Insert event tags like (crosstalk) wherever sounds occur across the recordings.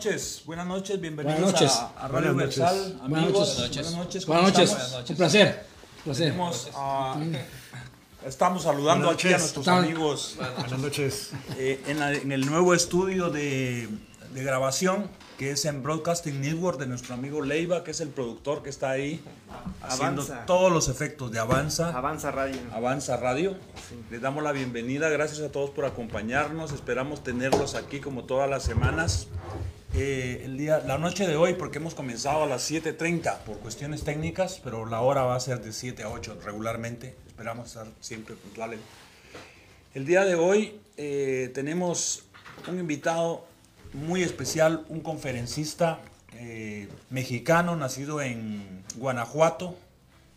buenas noches, buenas noches, bienvenidos a, Radio Universal, amigos. Buenas noches. Buenas noches. Buenas noches. Un placer. Un placer. Tenemos a- estamos saludando Buenas aquí a noches. nuestros amigos Buenas noches. eh, en, la- en el nuevo estudio de, de grabación que es en Broadcasting Network de nuestro amigo Leiva, que es el productor que está ahí haciendo Avanza. todos los efectos de Avanza. Avanza Radio. Avanza Radio. Les damos la bienvenida. Gracias a todos por acompañarnos. Esperamos tenerlos aquí como todas las semanas. Eh, el día, la noche de hoy, porque hemos comenzado a las 7.30 por cuestiones técnicas, pero la hora va a ser de 7 a 8 regularmente. Esperamos estar siempre puntuales. El día de hoy eh, tenemos un invitado muy especial, un conferencista eh, mexicano nacido en Guanajuato,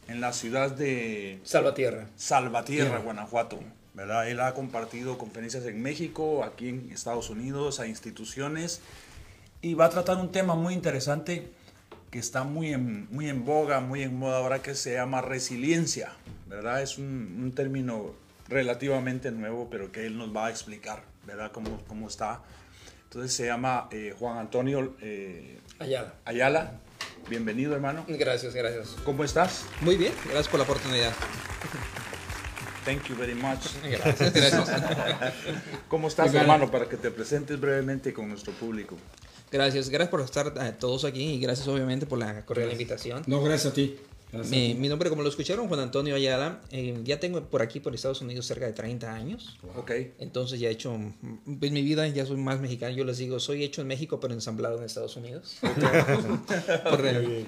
en la ciudad de Salvatierra. Salvatierra, Guanajuato. ¿verdad? Él ha compartido conferencias en México, aquí en Estados Unidos, a instituciones, y va a tratar un tema muy interesante que está muy en, muy en boga, muy en moda ahora, que se llama resiliencia. ¿verdad? Es un, un término relativamente nuevo, pero que él nos va a explicar ¿verdad? Cómo, cómo está. Entonces se llama eh, Juan Antonio eh, Ayala. Ayala. Bienvenido, hermano. Gracias, gracias. ¿Cómo estás? Muy bien, gracias por la oportunidad. Thank you very much. (laughs) Gracias, gracias. (laughs) ¿Cómo estás, hermano? Para que te presentes brevemente con nuestro público. Gracias, gracias por estar eh, todos aquí y gracias obviamente por la cordial invitación. No, gracias a ti. Gracias a Mi, ti. mi nombre, como lo escucharon, Juan Antonio Ayala. Eh, ya tengo por aquí, por Estados Unidos, cerca de 30 años. Ok. Entonces ya he hecho, pues mi vida ya soy más mexicano. Yo les digo, soy hecho en México, pero ensamblado en Estados Unidos. (laughs) por, el-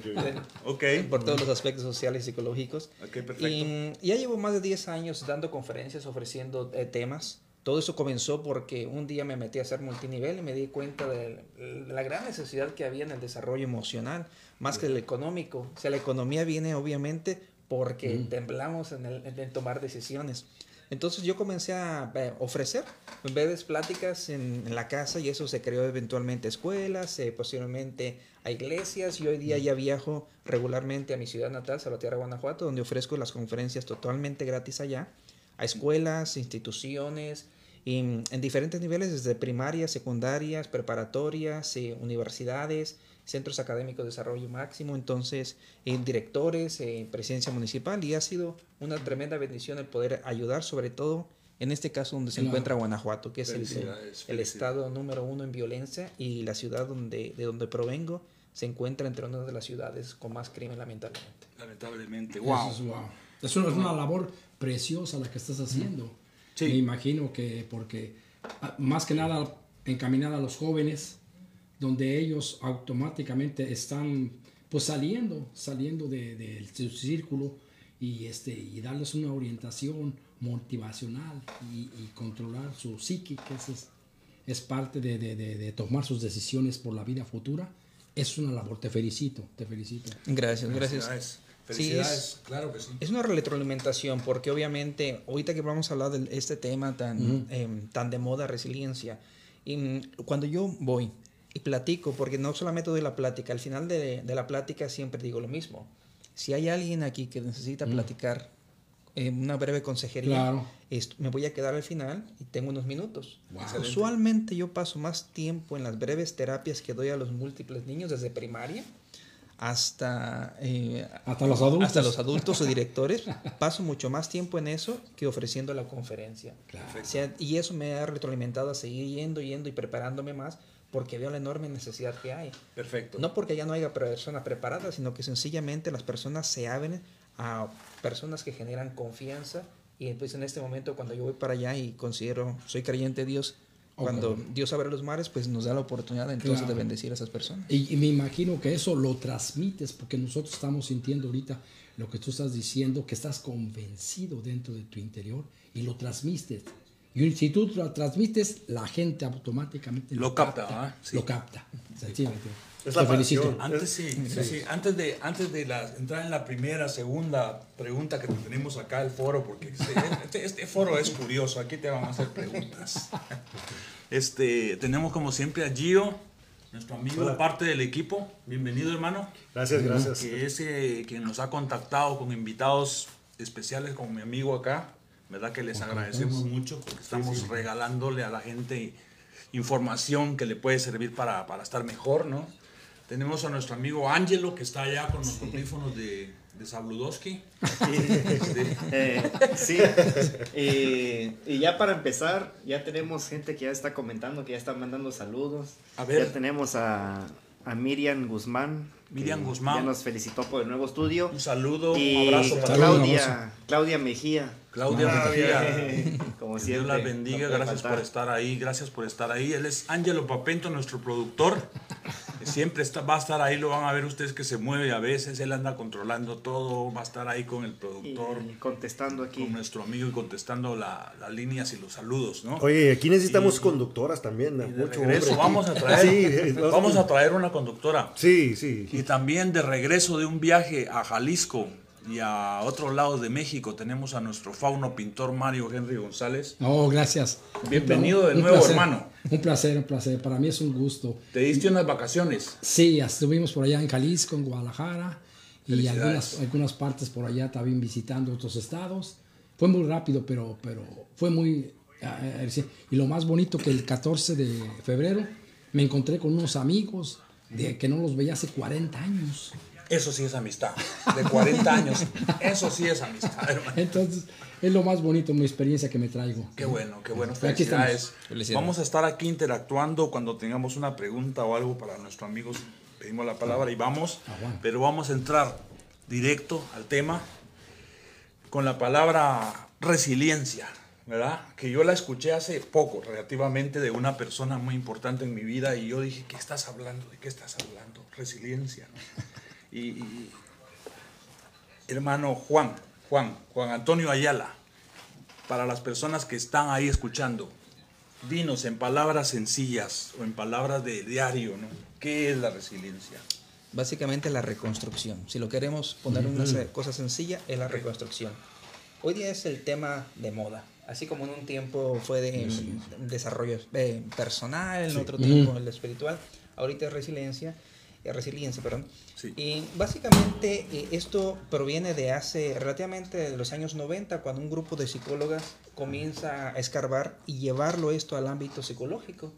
Ok. por todos los aspectos sociales y psicológicos. Ok, perfecto. Y ya llevo más de 10 años dando conferencias, ofreciendo eh, temas. Todo eso comenzó porque un día me metí a hacer multinivel y me di cuenta de la gran necesidad que había en el desarrollo emocional, más que el económico. O sea, la economía viene obviamente porque temblamos en, el, en tomar decisiones. Entonces yo comencé a eh, ofrecer breves pláticas en, en la casa y eso se creó eventualmente a escuelas, eh, posteriormente a iglesias y hoy día ya viajo regularmente a mi ciudad natal, Salvatierra, Guanajuato, donde ofrezco las conferencias totalmente gratis allá, a escuelas, instituciones, y mm, en diferentes niveles, desde primarias, secundarias, preparatorias, eh, universidades, centros académicos de desarrollo máximo, entonces eh, directores, eh, presidencia municipal y ha sido una tremenda bendición el poder ayudar sobre todo en este caso donde se Claro. encuentra Guanajuato, que es el, el estado número uno en violencia y la ciudad donde, de donde provengo se encuentra entre una de las ciudades con más crimen lamentablemente. Lamentablemente. Eso Wow. es, wow. Es una, es una labor preciosa la que estás haciendo. Sí. Me imagino que porque ah, más que nada encaminada a los jóvenes, donde ellos automáticamente están pues saliendo, saliendo de, de su círculo y, este, y darles una orientación motivacional y, y controlar su psique, que es, es parte de, de- de- de tomar sus decisiones por la vida futura. Es una labor, te felicito, te felicito. Gracias, gracias. Felicidades. Sí, es- claro que sí. Es una retroalimentación porque obviamente ahorita que vamos a hablar de este tema tan, em, tan de moda, resiliencia, y mm, cuando yo voy y platico, porque no solamente doy la plática, al final de, de la plática siempre digo lo mismo. Si hay alguien aquí que necesita platicar eh, una breve consejería, Claro. est- me voy a quedar al final y tengo unos minutos. Wow. Usualmente yo paso más tiempo en las breves terapias que doy a los múltiples niños desde primaria hasta eh, Hasta los adultos. hasta los adultos o directores, (laughs) paso mucho más tiempo en eso que ofreciendo la conferencia. O sea, y eso me ha retroalimentado a seguir yendo, yendo y preparándome más porque veo la enorme necesidad que hay. Perfecto. No porque ya no haya personas preparadas, sino que sencillamente las personas se abren a personas que generan confianza y pues en este momento cuando yo voy para allá y considero, soy creyente de Dios, cuando. Dios abre los mares, pues nos da la oportunidad entonces Claro. de bendecir a esas personas. Y, y me imagino que eso lo transmites porque nosotros estamos sintiendo ahorita lo que tú estás diciendo, que estás convencido dentro de tu interior y lo transmites. Y si tú lo transmites, la gente automáticamente Lo capta, ¿ah? Sí. Lo capta. Sencillamente. Es Te la felicito. Antes sí, sí, sí. Antes de, antes de la- entrar en la primera, segunda pregunta que tenemos acá el foro, porque este, este foro es curioso, aquí te van a hacer preguntas. (laughs) Este, tenemos como siempre a Gio, nuestro amigo, Hola. parte del equipo. Bienvenido, hermano. Gracias, gracias. Que es eh, quien nos ha contactado con invitados especiales como mi amigo acá. ¿Verdad que les agradecemos mucho porque estamos regalándole a la gente información que le puede servir para, para estar mejor, ¿no? Tenemos a nuestro amigo Ángelo que está allá con los audífonos de, de Sabludowski. (laughs) Eh, sí, y, y ya para empezar, ya tenemos gente que ya está comentando, que ya está mandando saludos. A ver. Ya tenemos a, a Miriam Guzmán. Miriam Guzmán. Ya nos felicitó por el nuevo estudio. Un saludo, Y un abrazo para Claudia, Claudia Mejía. Claudia Mejía. (laughs) (laughs) Como Que siempre. Dios la bendiga, no gracias por estar ahí, gracias por estar ahí. Él es Ángelo Papento, nuestro productor. Siempre está, va a estar ahí, lo van a ver ustedes que se mueve a veces, él anda controlando todo, va a estar ahí con el productor, Y contestando aquí. con nuestro amigo y contestando la- las líneas y los saludos, ¿no? Oye, aquí necesitamos Y- conductoras también. Y de mucho regreso hombre. vamos a traer, Sí, eh, vamos a traer una conductora. Sí, sí. Y también de regreso de un viaje a Jalisco y a otro lado de México tenemos a nuestro fauno pintor Mario Henry González. Oh, gracias. Bienvenido de Un nuevo, placer, hermano. Un placer, un placer. Para mí es un gusto. Te diste unas vacaciones. Sí, estuvimos por allá en Jalisco, en Guadalajara y algunas, algunas partes por allá también visitando otros estados. Fue muy rápido, pero, pero fue muy... Y lo más bonito que el 14 de febrero me encontré con unos amigos de que no los veía hace 40 años. Eso sí es amistad. De 40 años. Eso sí es amistad, hermano. Entonces, es lo más bonito, mi experiencia que me traigo. Qué bueno, qué bueno. Felicidades. Felicidades. Vamos a estar aquí interactuando cuando tengamos una pregunta o algo para nuestro amigo. Pedimos la palabra y vamos. Ah, bueno. Pero vamos a entrar directo al tema con la palabra resiliencia, ¿verdad? Que yo la escuché hace poco, relativamente, de una persona muy importante en mi vida y yo dije, ¿qué estás hablando? ¿De qué estás hablando? Resiliencia. ¿no? Y, y- hermano Juan, Juan, Juan Antonio Ayala, para las personas que están ahí escuchando, dinos en palabras sencillas o en palabras de diario, ¿no? ¿Qué es la resiliencia? Básicamente la reconstrucción. Si lo queremos poner una se- cosa sencilla, es la reconstrucción. Hoy día es el tema de moda. Así como en un tiempo fue de mm, desarrollo eh, personal, en otro tiempo el espiritual, ahorita es resiliencia, resiliencia, perdón. Sí. Y básicamente eh, esto proviene de hace relativamente de los años 90, cuando un grupo de psicólogas comienza a escarbar y llevarlo esto al ámbito psicológico.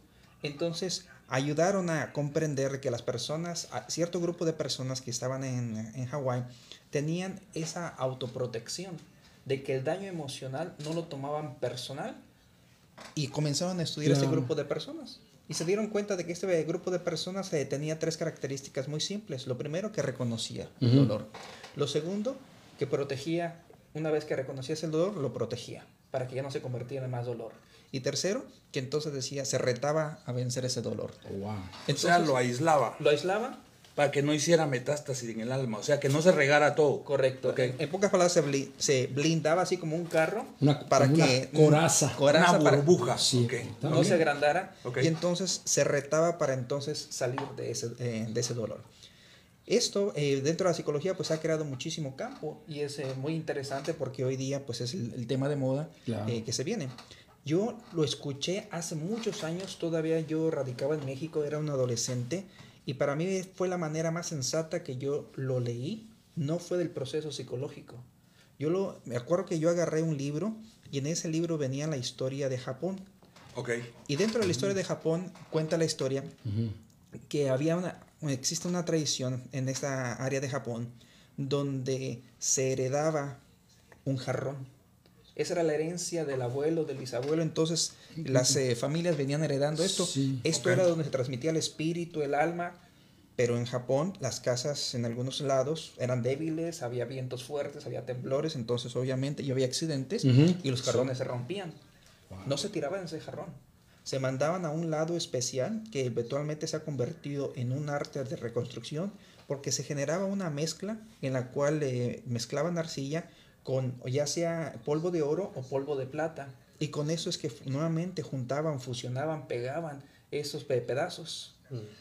Entonces ayudaron a comprender que las personas, a cierto grupo de personas que estaban en, en Hawái, tenían esa autoprotección de que el daño emocional no lo tomaban personal y comenzaron a estudiar este Claro. grupo de personas. Y se dieron cuenta de que este grupo de personas eh, tenía tres características muy simples. Lo primero, que reconocía el dolor. Lo segundo, que protegía, una vez que reconocías el dolor, lo protegía, para que ya no se convirtiera en más dolor. Y tercero, que entonces decía, se retaba a vencer ese dolor. Oh, wow. o sea, lo aislaba lo aislaba para que no hiciera metástasis en el alma, o sea, que no se regara todo. Correcto. Ok. En, en pocas palabras se, bli- se blindaba así como un carro Una- para una que coraza. coraza Una para- burbuja. Sí, ok. está no se agrandara Ok. y entonces se retaba para entonces salir de ese, eh, de ese dolor. Esto eh, dentro de la psicología pues ha creado muchísimo campo y es eh, muy interesante porque hoy día pues es el, el tema de moda Claro. eh, que se viene. Yo lo escuché hace muchos años, todavía yo radicaba en México, era un adolescente y para mí fue la manera más sensata que yo lo leí, no fue del proceso psicológico. Yo lo, me acuerdo que yo agarré un libro y en ese libro venía la historia de Japón. Ok. Y dentro de la historia de Japón cuenta la historia que había una, existe una tradición en esta área de Japón donde se heredaba un jarrón. Esa era la herencia del abuelo, del bisabuelo. Entonces las eh, familias venían heredando esto. Sí, esto era donde se transmitía el espíritu, el alma. Pero en Japón las casas en algunos lados eran débiles, había vientos fuertes, había temblores, entonces obviamente y había accidentes y los jarrones se rompían. No se tiraban ese jarrón. Se mandaban a un lado especial que eventualmente se ha convertido en un arte de reconstrucción porque se generaba una mezcla en la cual eh, mezclaban arcilla con o ya sea polvo de oro o polvo de plata. Y con eso es que nuevamente juntaban, fusionaban, pegaban esos pe- pedazos.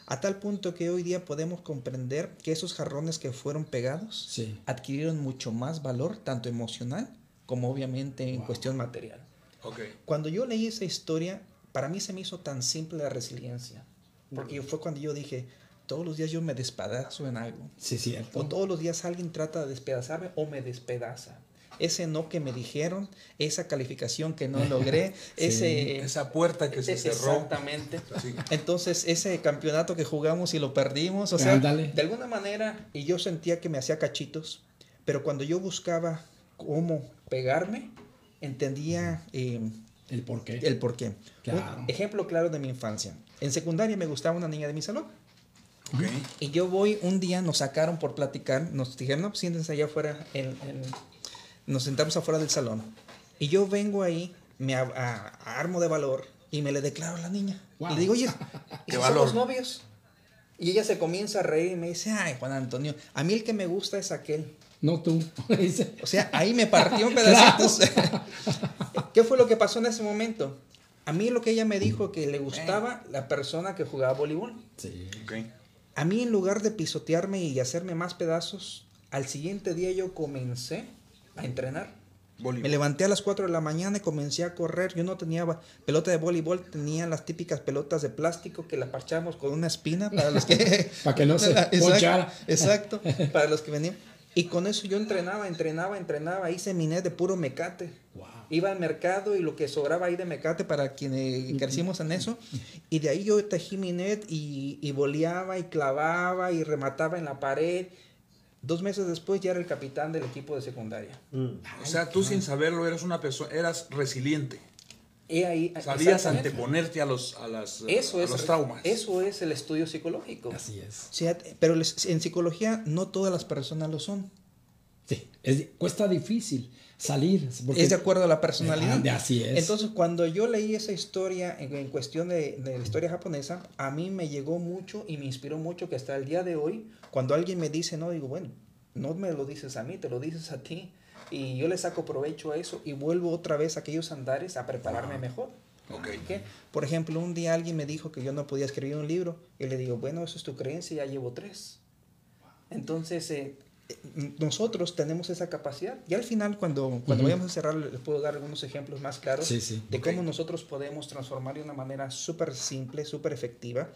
A tal punto que hoy día podemos comprender que esos jarrones que fueron pegados Sí. adquirieron mucho más valor, tanto emocional como obviamente en Wow. cuestión material. Ok. Cuando yo leí esa historia, para mí se me hizo tan simple la resiliencia. Porque fue cuando yo dije, todos los días yo me despedazo en algo. Sí, cierto. O todos los días alguien trata de despedazarme o me despedaza. Ese no que me dijeron, esa calificación que no (laughs) logré, ese... Esa puerta que se cerró. Exactamente. Sí. Entonces, ese campeonato que jugamos y lo perdimos, o sea, Ándale. de alguna manera, y yo sentía que me hacía cachitos, pero cuando yo buscaba cómo pegarme, entendía eh, El por qué. el por qué. Claro. Un ejemplo claro de mi infancia. En secundaria me gustaba una niña de mi salón. Ok. Y yo voy, un día nos sacaron por platicar, nos dijeron, no, pues siéntense allá afuera, en- en- nos sentamos afuera del salón. Y yo vengo ahí, me a- a- armo de valor y me le declaro a la niña. Wow. Y le digo, oye, ¿y (laughs) Qué valor. somos novios? Y ella se comienza a reír y me dice, ay, Juan Antonio, a mí el que me gusta es aquel. No tú. (laughs) O sea, ahí me partió en pedacitos. (laughs) ¿Qué fue lo que pasó en ese momento? A mí lo que ella me dijo que le gustaba la persona que jugaba voleibol. sí. A mí en lugar de pisotearme y hacerme más pedazos, al siguiente día yo comencé a entrenar. Voleibol. Me levanté a las 4 de la mañana y comencé a correr. Yo no tenía pelota de voleibol, tenía las típicas pelotas de plástico que la parchamos con una espina para los que... (laughs) Para que no se Exacto. Exacto, (laughs) para los que venían. Y con eso yo entrenaba, entrenaba, entrenaba, hice mi net de puro mecate. Wow. Iba al mercado y lo que sobraba ahí de mecate para quienes crecimos en eso. Y de ahí yo tejí mi net y, y boleaba y clavaba y remataba en la pared. Dos meses después ya era el capitán del equipo de secundaria. Mm. O sea, tú sin saberlo eras una persona, eras resiliente. Y ahí, Sabías anteponerte a los, a las, Eso a es, los traumas. Eso es el estudio psicológico. Así es. O sea, pero en psicología no todas las personas lo son. Sí. Es- cuesta difícil salir. porque- es de acuerdo a la personalidad. Ah, así es. Entonces, cuando yo leí esa historia en, en cuestión de, de la historia japonesa, a mí me llegó mucho y me inspiró mucho que hasta el día de hoy, cuando alguien me dice, no, digo, bueno, no me lo dices a mí, te lo dices a ti. Y yo le saco provecho a eso y vuelvo otra vez a aquellos andares a prepararme mejor. Ok. ¿Qué? Por ejemplo, un día alguien me dijo que yo no podía escribir un libro y le digo, bueno, eso es tu creencia, ya llevo tres. Entonces, eh, nosotros tenemos esa capacidad. Y al final, cuando, cuando vayamos a cerrar, les puedo dar algunos ejemplos más claros Sí, sí. de cómo nosotros podemos transformar de una manera súper simple, súper efectiva,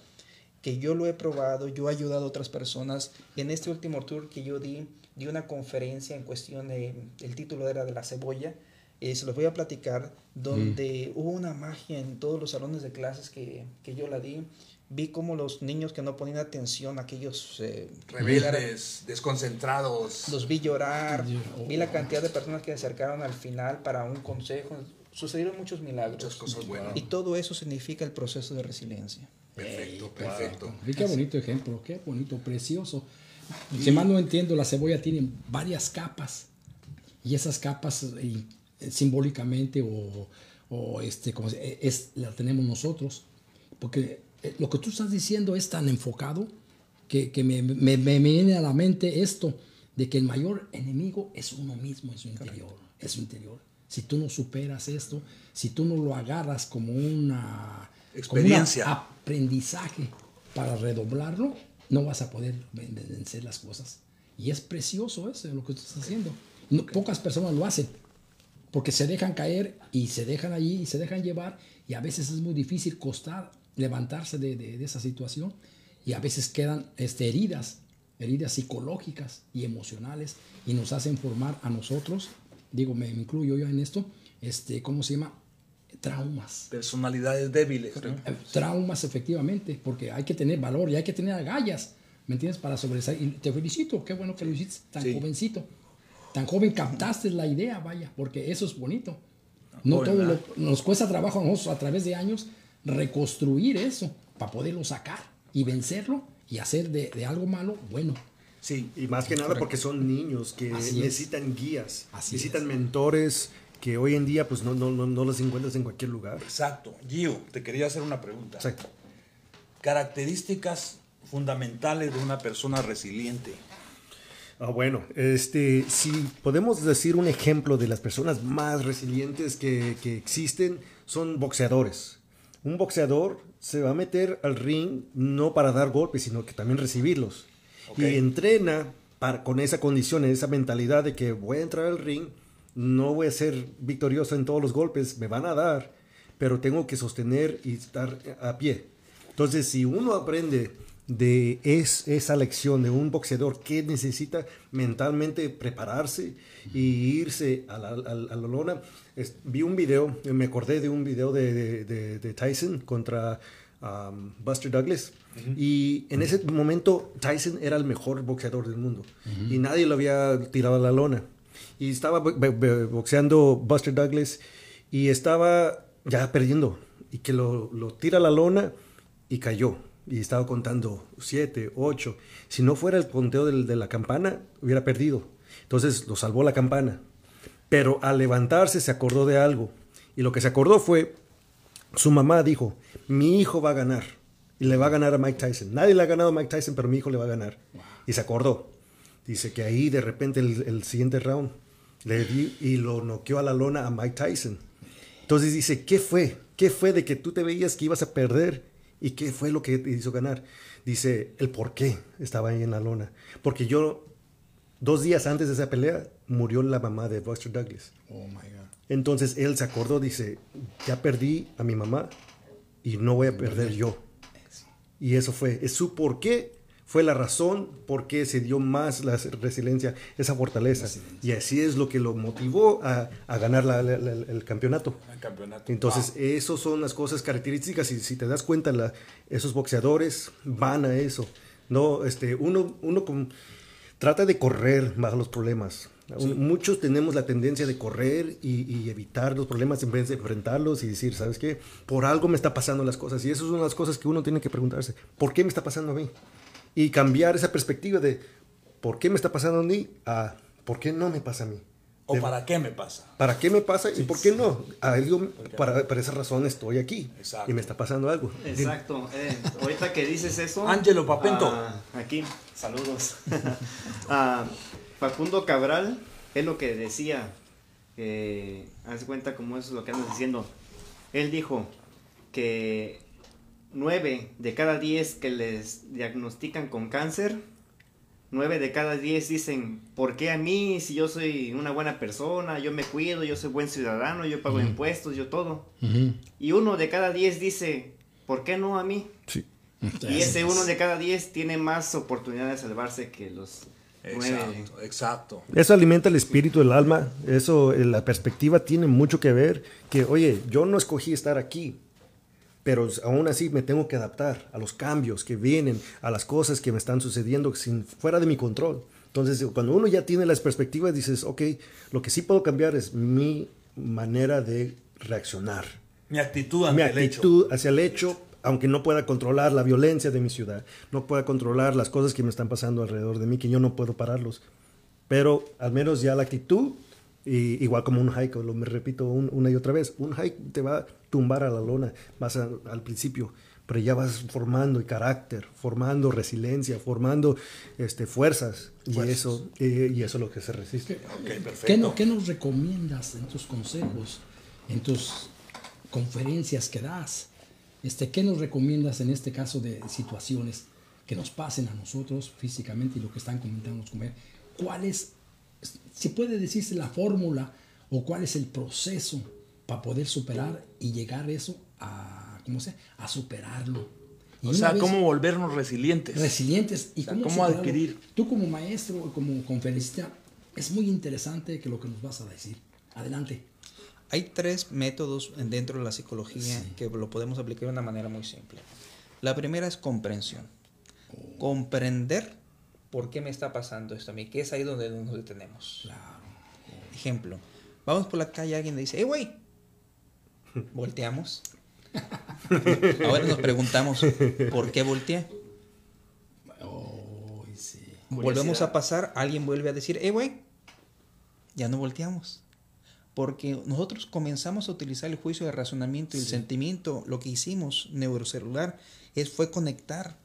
que yo lo he probado, yo he ayudado a otras personas. En este último tour que yo di, di una conferencia en cuestión de, el título era de la cebolla, eh, se los voy a platicar, donde hubo una magia en todos los salones de clases que, que yo la di. Vi como los niños que no ponían atención, aquellos... eh, Rebeldes, desconcentrados. los vi llorar, Yo- vi la cantidad de personas que se acercaron al final para un consejo. Sucedieron muchos milagros. Muchas cosas buenas. Y todo eso significa el proceso de resiliencia. Perfecto, perfecto. Y qué bonito ejemplo, qué bonito, precioso. Si mal no entiendo, la cebolla tiene varias capas. Y esas capas eh, eh, simbólicamente o, o este, como eh, es, la tenemos nosotros. Porque lo que tú estás diciendo es tan enfocado que, que me, me- me viene a la mente esto, de que el mayor enemigo es uno mismo en su interior. Es su interior. Si tú no superas esto, si tú no lo agarras como una como Experiencia. aprendizaje para redoblarlo, no vas a poder ven- vencer las cosas. Y es precioso eso, lo que tú estás haciendo. No- Pocas personas lo hacen porque se dejan caer y se dejan allí y se dejan llevar y a veces es muy difícil costar levantarse de, de- de esa situación y a veces quedan este, heridas, heridas psicológicas y emocionales y nos hacen formar a nosotros, digo, me incluyo yo en esto, este, ¿cómo se llama? Traumas. Personalidades débiles. ¿no? Eh, Traumas, efectivamente, porque hay que tener valor y hay que tener agallas, ¿me entiendes? Para sobresalir. Y te felicito, qué bueno que lo hiciste tan Sí. jovencito. Tan joven captaste la idea, vaya, porque eso es bonito. No joven, todo lo- nos cuesta trabajo a nosotros a través de años reconstruir eso para poderlo sacar y vencerlo y hacer de, de algo malo bueno. Sí. Y más que nada porque son niños que Así es. necesitan guías, Así necesitan es. mentores que hoy en día pues no, no, no, no los encuentras en cualquier lugar. Exacto. Gio, te quería hacer una pregunta. Exacto. Características fundamentales de una persona resiliente. Ah, bueno, este, si podemos decir un ejemplo de las personas más resilientes que, que existen, son boxeadores. Un boxeador se va a meter al ring no para dar golpes, sino que también recibirlos. Y entrena para, con esa condición, esa mentalidad de que voy a entrar al ring, no voy a ser victorioso en todos los golpes, me van a dar, pero tengo que sostener y estar a pie. Entonces, si uno aprende de es, esa lección de un boxeador que necesita mentalmente prepararse y irse a la, a la- a la lona. Es- vi un video, me acordé de un video de, de- de- de Tyson contra um, Buster Douglas. Y en ese momento Tyson era el mejor boxeador del mundo. Y nadie lo había tirado a la lona. Y estaba bo- bo- bo- boxeando Buster Douglas y estaba ya perdiendo. Y que lo, lo tira a la lona y cayó. Y estaba contando siete, ocho. Si no fuera el conteo del- de la campana, hubiera perdido. Entonces lo salvó la campana. Pero al levantarse se acordó de algo. Y lo que se acordó fue, su mamá dijo, mi hijo va a ganar. Y le va a ganar a Mike Tyson. Nadie le ha ganado a Mike Tyson, pero mi hijo le va a ganar. Y se acordó. Dice que ahí de repente el, el siguiente round le di y lo noqueó a la lona a Mike Tyson. Entonces dice, ¿qué fue? ¿Qué fue de que tú te veías que ibas a perder? ¿Y qué fue lo que te hizo ganar? Dice, el por qué estaba ahí en la lona. Porque yo, dos días antes de esa pelea, murió la mamá de Buster Douglas. Oh my God. Entonces él se acordó, dice, ya perdí a mi mamá y no voy a perder yo. Y eso fue, es su por qué, fue la razón por qué se dio más la resiliencia, esa fortaleza. Y así es lo que lo motivó a, a ganar la- la- la- el campeonato. El campeonato. Entonces, esas son las cosas características y si te das cuenta, esos boxeadores van a eso. No, este, uno, uno con- trata de correr bajo los problemas. Muchos tenemos la tendencia de correr y, y evitar los problemas en vez de enfrentarlos y decir, ¿sabes qué? Por algo me está pasando las cosas. Y esas son las cosas que uno tiene que preguntarse. ¿Por qué me está pasando a mí? Y cambiar esa perspectiva de ¿por qué me está pasando a mí? a ¿por qué no me pasa a mí? ¿O De- para qué me pasa? ¿Para qué me pasa y por qué no? Algo, para, por esa razón estoy aquí Exacto. y me está pasando algo. Exacto. eh, ahorita que dices eso. Ángelo Papento. ah, aquí, saludos. (laughs) Ah, Facundo Cabral es lo que decía. Eh, haz cuenta como eso es lo que andas diciendo. Él dijo que nueve de cada diez que les diagnostican con cáncer, nueve de cada diez dicen, ¿por qué a mí si yo soy una buena persona, yo me cuido, yo soy buen ciudadano, yo pago impuestos, yo todo? Y uno de cada diez dice, ¿por qué no a mí? Sí. Y ese uno de cada diez tiene más oportunidad de salvarse que los nueve. Exacto, exacto. Eso alimenta el espíritu del alma, eso, eh, la perspectiva tiene mucho que ver, que oye, yo no escogí estar aquí, pero aún así me tengo que adaptar a los cambios que vienen, a las cosas que me están sucediendo sin, fuera de mi control. Entonces, cuando uno ya tiene las perspectivas, dices, ok, lo que sí puedo cambiar es mi manera de reaccionar. Mi actitud mi ante el hecho. actitud hacia el hecho, aunque no pueda controlar la violencia de mi ciudad, no pueda controlar las cosas que me están pasando alrededor de mí, que yo no puedo pararlos. Pero al menos ya la actitud, y, igual como un hike, lo me repito un- una y otra vez, un hike te va tumbar a la lona, vas a- al principio, pero ya vas formando carácter, formando resiliencia, formando este, fuerzas, y eso, eh, y eso es lo que se resiste. ¿Qué, no- qué nos recomiendas en tus consejos, en tus conferencias que das? Este, ¿Qué nos recomiendas en este caso de situaciones que nos pasen a nosotros físicamente y lo que están comentando compañeros? ¿Cuál es, si puede decirse la fórmula o cuál es el proceso para poder superar y llegar eso a, ¿cómo se? A superarlo. Y O sea, vez- cómo volvernos resilientes. resilientes y sea, cómo, cómo adquirir. Tú como maestro o como conferencista, es muy interesante que lo que nos vas a decir. Adelante. Hay tres métodos dentro de la psicología que lo podemos aplicar de una manera muy simple. La primera es comprensión. Comprender por qué me está pasando esto a mí, que es ahí donde nos detenemos. Ejemplo, vamos por la calle, alguien dice, ¡eh, güey! Volteamos. (laughs) Ahora nos preguntamos, ¿por qué volteé? Oh, sí. Volvemos a pasar, alguien vuelve a decir, ¡eh, güey! Ya no volteamos. Porque nosotros comenzamos a utilizar el juicio de razonamiento y el sentimiento. Lo que hicimos neurocelular es, fue conectar.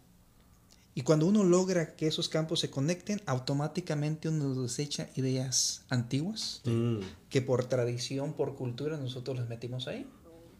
Y cuando uno logra que esos campos se conecten, automáticamente uno desecha ideas antiguas Mm. que por tradición, por cultura, nosotros las metimos ahí.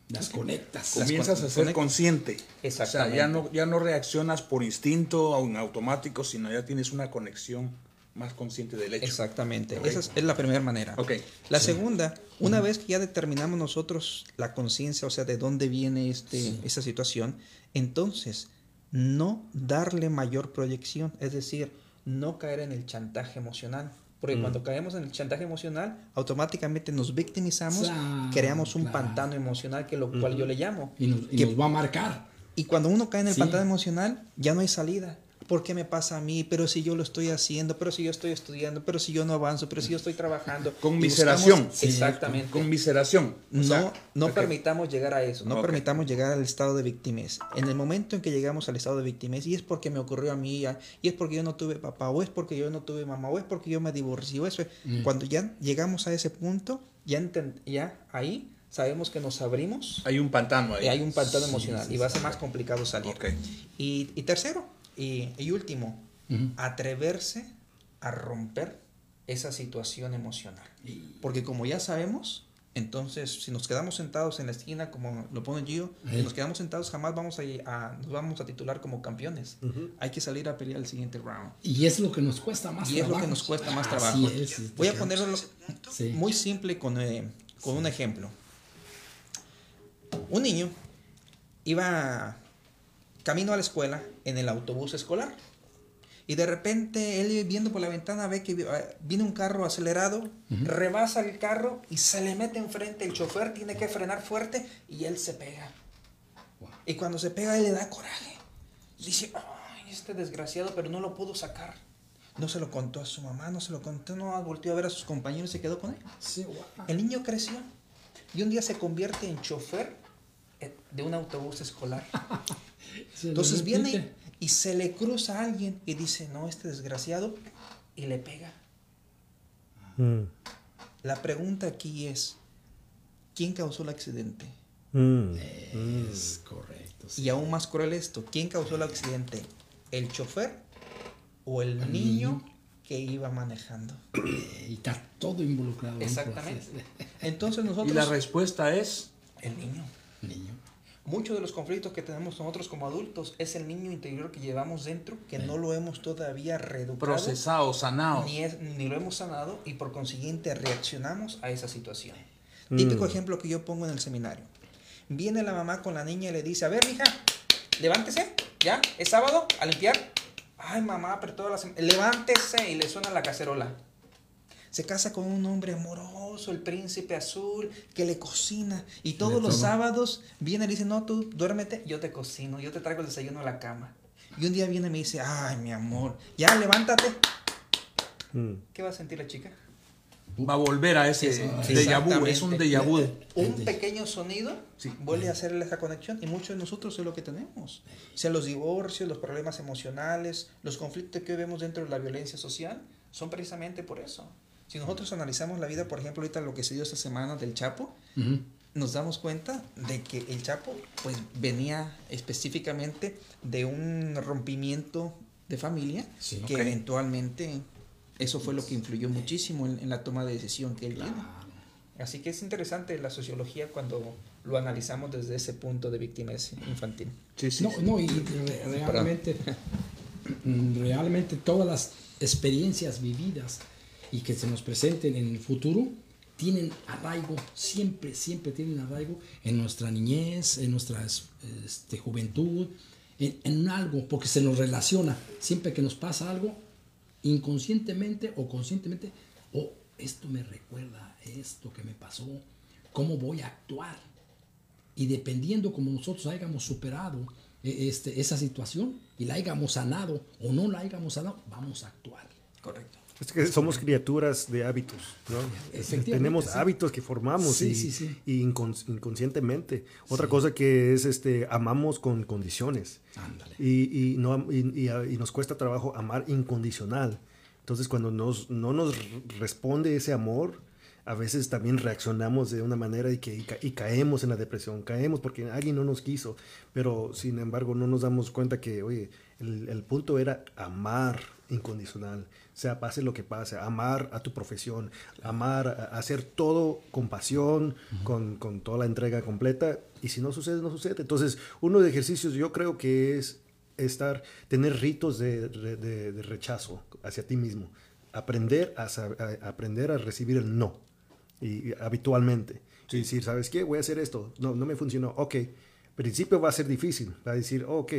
Las conectas. Comienzas a ser consciente. Exactamente. O sea, ya no, ya no reaccionas por instinto o en automático, sino ya tienes una conexión más consciente del hecho. Exactamente. Esa es, la primera manera. Ok. La segunda, una vez que ya determinamos nosotros la conciencia, o sea, de dónde viene este, esa situación, entonces no darle mayor proyección, es decir, no caer en el chantaje emocional. Porque cuando caemos en el chantaje emocional, automáticamente nos victimizamos, Claro, creamos un claro. pantano emocional, que lo cual yo le llamo. Y nos, y Que- nos va a marcar. y cuando uno cae en el Sí. pantano emocional, ya no hay salida. ¿Por qué me pasa a mí? Pero si yo lo estoy haciendo, pero si yo estoy estudiando, pero si yo no avanzo, pero si yo estoy trabajando. Conmiseración. buscamos- Sí, exactamente. Conmiseración. O No, sea, no permitamos llegar a eso, no permitamos llegar al estado de victimez. En el momento en que llegamos al estado de victimez, y es porque me ocurrió a mí, y es porque yo no tuve papá, o es porque yo no tuve mamá, o es porque yo me divorcié, o eso, Mm. cuando ya llegamos a ese punto, ya, enten- ya ahí sabemos que nos abrimos Hay un pantano ahí. y hay un pantano Sí, emocional sí, y va a ser más complicado salir. Ok. Y, y tercero, y, y último, atreverse a romper esa situación emocional. Porque como ya sabemos, entonces si nos quedamos sentados en la esquina, como lo pone Gio, si nos quedamos sentados jamás vamos a, a- nos vamos a titular como campeones. Hay que salir a pelear el siguiente round. Y es lo que nos cuesta más Y es lo trabajo. que nos cuesta más trabajo. es, sí, Voy a ponerlo Sí. muy simple con, eh, con un ejemplo. Un niño iba camino a la escuela en el autobús escolar. Y de repente él viendo por la ventana ve que eh, viene un carro acelerado, rebasa el carro y se le mete enfrente. El chofer tiene que frenar fuerte y él se pega. Wow. Y cuando se pega él le da coraje. Dice, ay, este desgraciado, pero no lo pudo sacar. No se lo contó a su mamá, no se lo contó, no volvió a ver a sus compañeros y se quedó con él. Sí, wow. El niño creció y un día se convierte en chofer eh, de un autobús escolar. (laughs) Se Entonces viene y se le cruza a alguien y dice, no, este desgraciado, y le pega. Mm, La pregunta aquí es, ¿quién causó el accidente? mm, Es correcto. sí. Y aún más cruel esto, ¿quién causó el accidente? ¿El chofer o el, El niño, niño. que iba manejando? Eh, Y está todo involucrado. Exactamente. (laughs) Entonces Y nosotros... la respuesta es. El niño. es. Niño. Muchos de los conflictos que tenemos nosotros como adultos es el niño interior que llevamos dentro, que no lo hemos todavía reeducado, Procesado, sanado. ni, es- ni lo hemos sanado y por consiguiente reaccionamos a esa situación. Mm. Típico ejemplo que yo pongo en el seminario. Viene la mamá con la niña y le dice, a ver, hija, levántese, ya, es sábado, a limpiar. Ay, mamá, pero toda la semana, levántese y le suena la cacerola. Se casa con un hombre amoroso, el príncipe azul, que le cocina. Y todos los sábados viene y le dice, no, tú duérmete, yo te cocino, yo te traigo el desayuno a la cama. Y un día viene y me dice, ay, mi amor, ya levántate. mm. ¿Qué va a sentir la chica? Va a volver a ese Sí, déjà vu. Es un déjà vu. Un pequeño sonido Sí. vuelve a hacerle esa conexión y muchos de nosotros es lo que tenemos. O sea, los divorcios, los problemas emocionales, los conflictos que vemos dentro de la violencia social son precisamente por eso. Si nosotros analizamos la vida, por ejemplo, ahorita lo que se dio esta semana del Chapo, Ujú. nos damos cuenta de que el Chapo pues venía específicamente de un rompimiento de familia Sí. que Ok. eventualmente eso fue lo que influyó muchísimo en, en la toma de decisión que él tiene. Así que es interesante la sociología cuando lo analizamos desde ese punto de victimez infantil. Sí, sí. No, no, y re- realmente, realmente todas las experiencias vividas y que se nos presenten en el futuro tienen arraigo, siempre, siempre tienen arraigo en nuestra niñez, en nuestra este, juventud, en, en algo, porque se nos relaciona. Siempre que nos pasa algo, inconscientemente o conscientemente, o esto me recuerda esto que me pasó, ¿cómo voy a actuar? Y dependiendo como nosotros hayamos superado eh, este, esa situación y la hayamos sanado o no la hayamos sanado, vamos a actuar. Correcto. Es que somos criaturas de hábitos, ¿no? Tenemos sí. hábitos que formamos Sí, y, sí, y incons- inconscientemente. Otra cosa que es, este, amamos con condiciones. Y, y no, y, nos cuesta trabajo amar incondicional. Entonces, cuando nos, no nos responde ese amor, a veces también reaccionamos de una manera y, que, y, ca- y caemos en la depresión. Caemos porque alguien no nos quiso, pero sin embargo no nos damos cuenta que, oye, el, el punto era amar incondicional. Sea, pase lo que pase, amar a tu profesión, amar, hacer todo con pasión, con, con toda la entrega completa. Y si no sucede, no sucede. Entonces, uno de ejercicios yo creo que es estar, tener ritos de, de- rechazo hacia ti mismo. Aprender a, aprender a recibir el no. Y, y habitualmente. Y decir, ¿sabes qué? Voy a hacer esto. No, no me funcionó. Ok. Principio va a ser difícil. Va a decir, ok,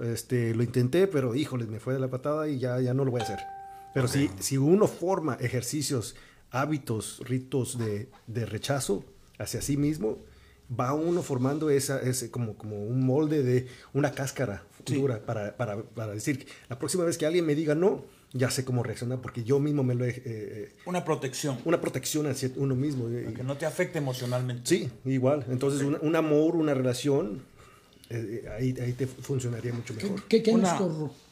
este, lo intenté, pero híjole, me fue de la patada y ya, ya no lo voy a hacer. Pero si, si uno forma ejercicios, hábitos, ritos de, de rechazo hacia sí mismo, va uno formando esa, ese, como, como un molde de una cáscara futura para, para, para decir, la próxima vez que alguien me diga no, ya sé cómo reaccionar porque yo mismo me lo he... eh, eh, Una protección. una protección hacia uno mismo. eh, Para que no te afecte emocionalmente. Sí, igual. Entonces, un, un amor, una relación, eh, eh, ahí, ahí te funcionaría mucho ¿Qué, mejor. qué- qué Una-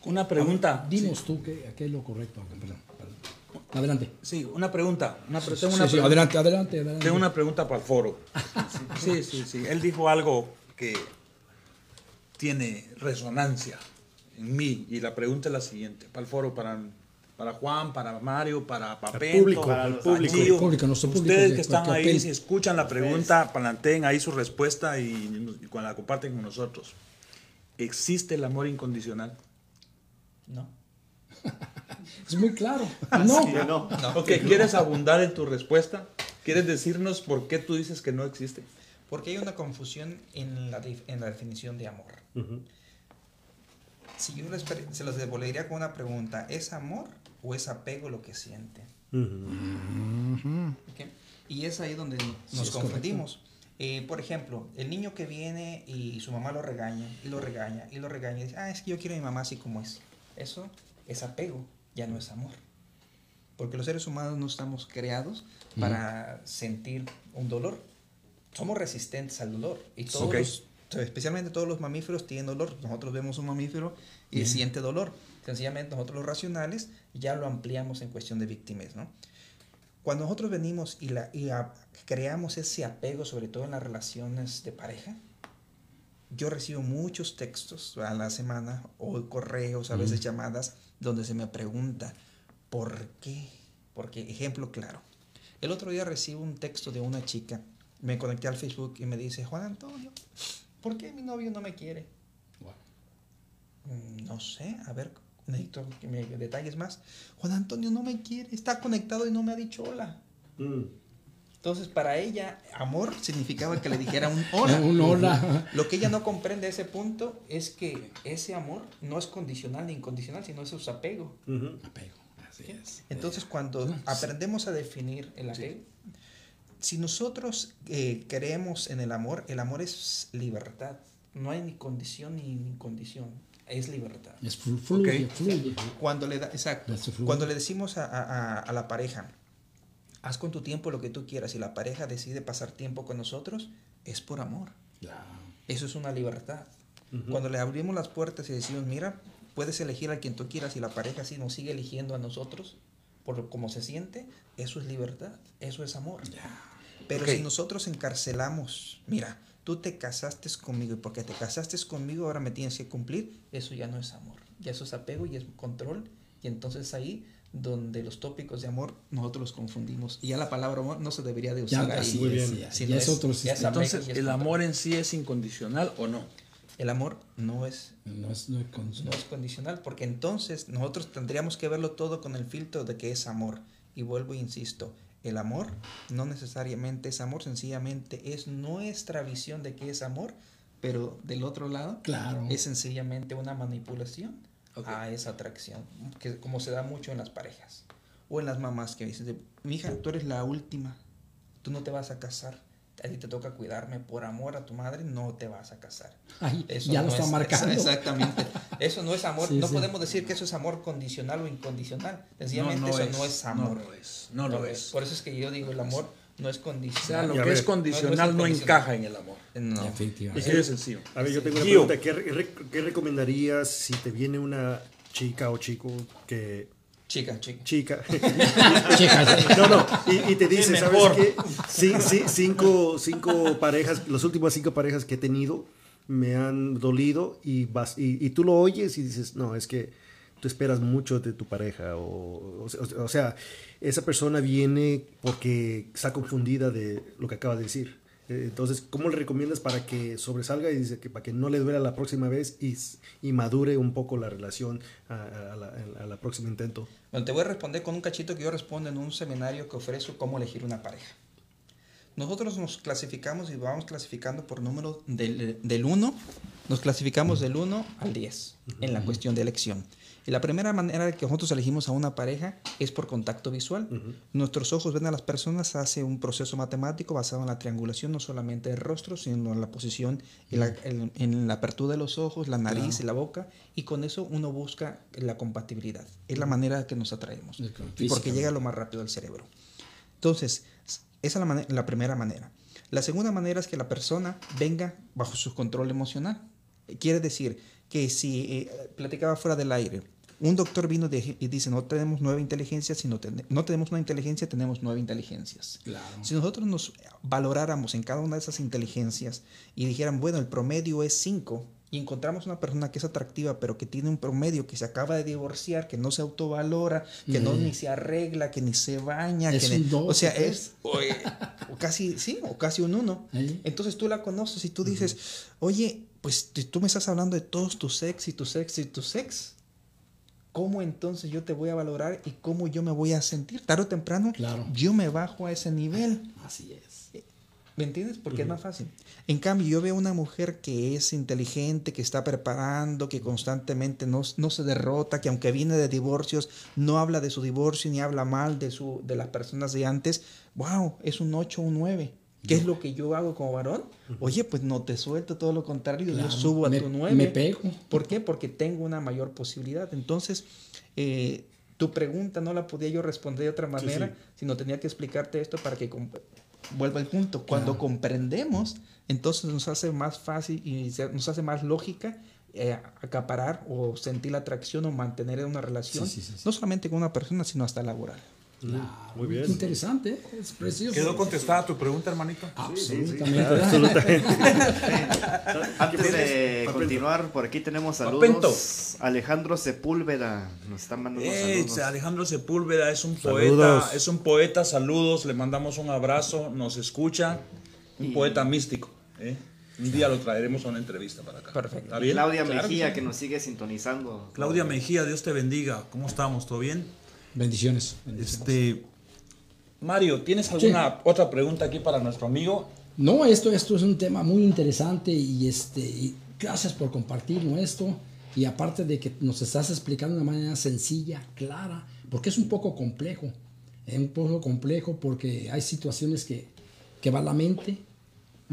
una pregunta. Ver, Dinos tú qué, qué es lo correcto. Perdón, perdón. Adelante. Sí, una pregunta. Una pre- Sí, tengo, una sí, pregunta adelante, adelante, adelante. tengo una pregunta para el foro. Sí, sí, sí. Él dijo algo que tiene resonancia en mí. Y la pregunta es la siguiente. Para el foro, para, para Juan, para Mario, para Papento, público, para los público. Gio. Público, nuestro público Ustedes que- que están ahí, si escuchan la pregunta, planteen ahí su respuesta y, y cuando la comparten con nosotros. ¿Existe el amor incondicional? No. (laughs) Es muy claro. No. Sí, no. Ok, ¿quieres abundar en tu respuesta? ¿Quieres decirnos por qué tú dices que no existe? Porque hay una confusión en la, dif- en la definición de amor. Si yo les se los devolvería con una pregunta, ¿es amor o es apego lo que siente? Y es ahí donde nos confundimos. Eh, por ejemplo, el niño que viene y su mamá lo regaña, y lo regaña, y lo regaña, y dice, ah, es que yo quiero a mi mamá así como es. Eso es apego, ya no es amor. Porque los seres humanos no estamos creados para sentir un dolor. Somos resistentes al dolor. Y todos, los- especialmente todos los mamíferos tienen dolor. Nosotros vemos un mamífero y siente dolor. Sencillamente nosotros los racionales ya lo ampliamos en cuestión de víctimas, ¿no? Cuando nosotros venimos y, la, y a- creamos ese apego, sobre todo en las relaciones de pareja, yo recibo muchos textos a la semana o correos, a veces llamadas, donde se me pregunta, ¿por qué? Porque, ejemplo claro, el otro día recibo un texto de una chica, me conecté al Facebook y me dice, Juan Antonio, ¿por qué mi novio no me quiere? "Mm, No sé, a ver, necesito que me detalles más. Juan Antonio no me quiere, está conectado y no me ha dicho hola. Mm. Entonces, para ella, amor significaba que le dijera un (laughs) hola. Un hola. Lo que ella no comprende a ese punto es que ese amor no es condicional ni incondicional, sino es su apego. Apego. Así es. Entonces, cuando aprendemos a definir el apego, si nosotros eh, creemos en el amor, el amor es libertad. No hay ni condición ni incondición, es libertad. Es flu- fluye. Cuando le, da, exacto, cuando le decimos a, a- a- la pareja, haz con tu tiempo lo que tú quieras, y la pareja decide pasar tiempo con nosotros, es por amor. Eso es una libertad. Cuando le abrimos las puertas y decimos, mira, puedes elegir a quien tú quieras y la pareja si nos sigue eligiendo a nosotros por cómo se siente, eso es libertad, eso es amor. Pero si nosotros encarcelamos, mira, tú te casaste conmigo y porque te casaste conmigo ahora me tienes que cumplir, eso ya no es amor, ya eso es apego y es control y entonces ahí donde los tópicos de amor nosotros los confundimos y ya la palabra amor no se debería de usar ahí. Muy es, bien. ya, Si ya no es es- otro sistema. Entonces, ¿el amor en sí es incondicional o no? El amor no es No es, no es no es condicional, porque entonces nosotros tendríamos que verlo todo con el filtro de que es amor. Y vuelvo e insisto, el amor no necesariamente es amor, sencillamente es nuestra visión de qué es amor, pero del otro lado Claro. es sencillamente una manipulación a esa atracción, que como se da mucho en las parejas o en las mamás que dicen, mi hija, tú eres la última, tú no te vas a casar. A ti te toca cuidarme por amor a tu madre, no te vas a casar. Ay, Eso ya no lo está es- marcando. Exactamente. Eso no es amor. Sí, no sí. podemos decir que eso es amor condicional o incondicional. Sencillamente eso no es amor. No lo es. No lo es. Por eso es que yo digo, el amor no es O sea, condicional. lo que ver, es condicional no, encaja en el amor. No. Efectivamente. Así de sencillo. A ver, yo tengo una pregunta. ¿Qué, re- qué recomendarías si te viene una chica o chico que... Chica, chica. Chica. (laughs) Chicas, No, no. Y, y te dice, Sí, ¿sabes qué? Sí, sí, cinco, cinco parejas, las últimas cinco parejas que he tenido me han dolido y, vas, y, y tú lo oyes y dices, no, es que tú esperas mucho de tu pareja. O, o, o sea, esa persona viene porque está confundida de lo que acaba de decir. Eh, Entonces, ¿cómo le recomiendas para que sobresalga y dice que para que no le duela la próxima vez y, y madure un poco la relación a, a la, a la próxima intento? Bueno, te voy a responder con un cachito que yo respondo en un seminario que ofrezco cómo elegir una pareja. Nosotros nos clasificamos y vamos clasificando por número del, del 1, nos clasificamos del 1 al 10 en la cuestión de elección. Y la primera manera que nosotros elegimos a una pareja es por contacto visual. Nuestros ojos ven a las personas, hace un proceso matemático basado en la triangulación, no solamente del rostro, sino en la posición, en la, en- en la apertura de los ojos, la nariz y la boca, y con eso uno busca la compatibilidad. Es la manera que nos atraemos, porque llega lo más rápido al cerebro. Entonces, esa es la primera manera. La segunda manera es que la persona venga bajo su control emocional. Quiere decir que si, eh, platicaba fuera del aire, un doctor vino de- y dice, no tenemos nueva inteligencia, sino ten- no tenemos una inteligencia, tenemos nueve inteligencias. Claro. Si nosotros nos valoráramos en cada una de esas inteligencias y dijeran, bueno, el promedio es 5 y encontramos una persona que es atractiva, pero que tiene un promedio, que se acaba de divorciar, que no se autovalora, que no Mm. ni se arregla, que ni se baña, Es que un ni- dos, o sea, ¿o qué es o, eh, o casi, sí, o casi un uno. Entonces tú la conoces y tú dices, oye, pues tú me estás hablando de todos tus ex y tus ex y tus ex. ¿Cómo entonces yo te voy a valorar y cómo yo me voy a sentir? Tarde o temprano, Claro. yo me bajo a ese nivel. Así es. ¿Me entiendes? Porque es más fácil. En cambio, yo veo una mujer que es inteligente, que está preparando, que constantemente no, no se derrota, que aunque viene de divorcios, no habla de su divorcio ni habla mal de, su, de las personas de antes. ¡Wow! Es un 8 un 9. ¿Qué es lo que yo hago como varón? Oye, pues no te suelto, todo lo contrario, yo subo a me- tu 9. me pego. ¿Por qué? Porque tengo una mayor posibilidad. Entonces, eh, tu pregunta no la podía yo responder de otra manera, sí. sino tenía que explicarte esto para que vuelva al punto. Cuando comprendemos, entonces nos hace más fácil y se- nos hace más lógica eh, acaparar o sentir la atracción o mantener una relación, sí. no solamente con una persona, sino hasta laboral. Claro. Muy bien. Interesante, es precioso. ¿Quedó contestada tu pregunta, hermanito? Absolutamente. (laughs) Absolutamente. (laughs) Antes de Papento. continuar, por aquí tenemos Papento. saludos. Alejandro Sepúlveda nos está mandando Eh, saludos. Alejandro Sepúlveda es un Saludos. poeta, es un poeta, saludos, le mandamos un abrazo, nos escucha, un poeta místico. ¿eh? Un día lo traeremos a una entrevista para acá. Perfecto. ¿Está bien? Claudia Claro que Mejía sí. que nos sigue sintonizando. Claudia Mejía, Dios te bendiga. ¿Cómo estamos? ¿Todo bien? Bendiciones. bendiciones. Este, Mario, ¿tienes alguna otra pregunta aquí para nuestro amigo? No, esto, esto es un tema muy interesante y, este, y gracias por compartirnos esto. Y aparte de que nos estás explicando de una manera sencilla, clara, porque es un poco complejo. Es un poco complejo porque hay situaciones que, que va la mente,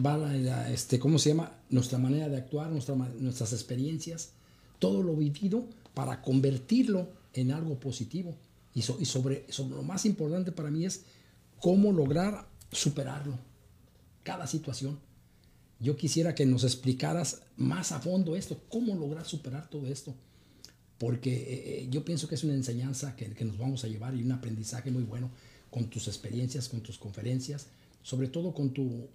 va la, la, este, ¿cómo se llama? Nuestra manera de actuar, nuestra, nuestras experiencias, todo lo vivido para convertirlo en algo positivo. Y, so- y sobre, sobre lo más importante para mí es cómo lograr superarlo cada situación. Yo quisiera que nos explicaras más a fondo esto, cómo lograr superar todo esto. Porque eh, eh, yo pienso que es una enseñanza que, que nos vamos a llevar y un aprendizaje muy bueno con tus experiencias, con tus conferencias, sobre todo con tu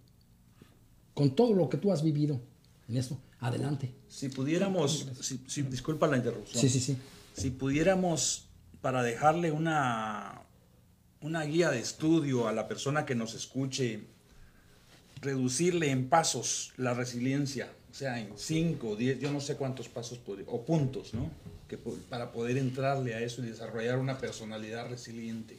con todo lo que tú has vivido en esto. Adelante. Si pudiéramos, si, si- disculpa la interrupción. Sí, sí, sí. Si pudiéramos, para dejarle una, una guía de estudio a la persona que nos escuche, reducirle en pasos la resiliencia, o sea, en 5, 10, yo no sé cuántos pasos, podría- o puntos, ¿no? Que, para poder entrarle a eso y desarrollar una personalidad resiliente.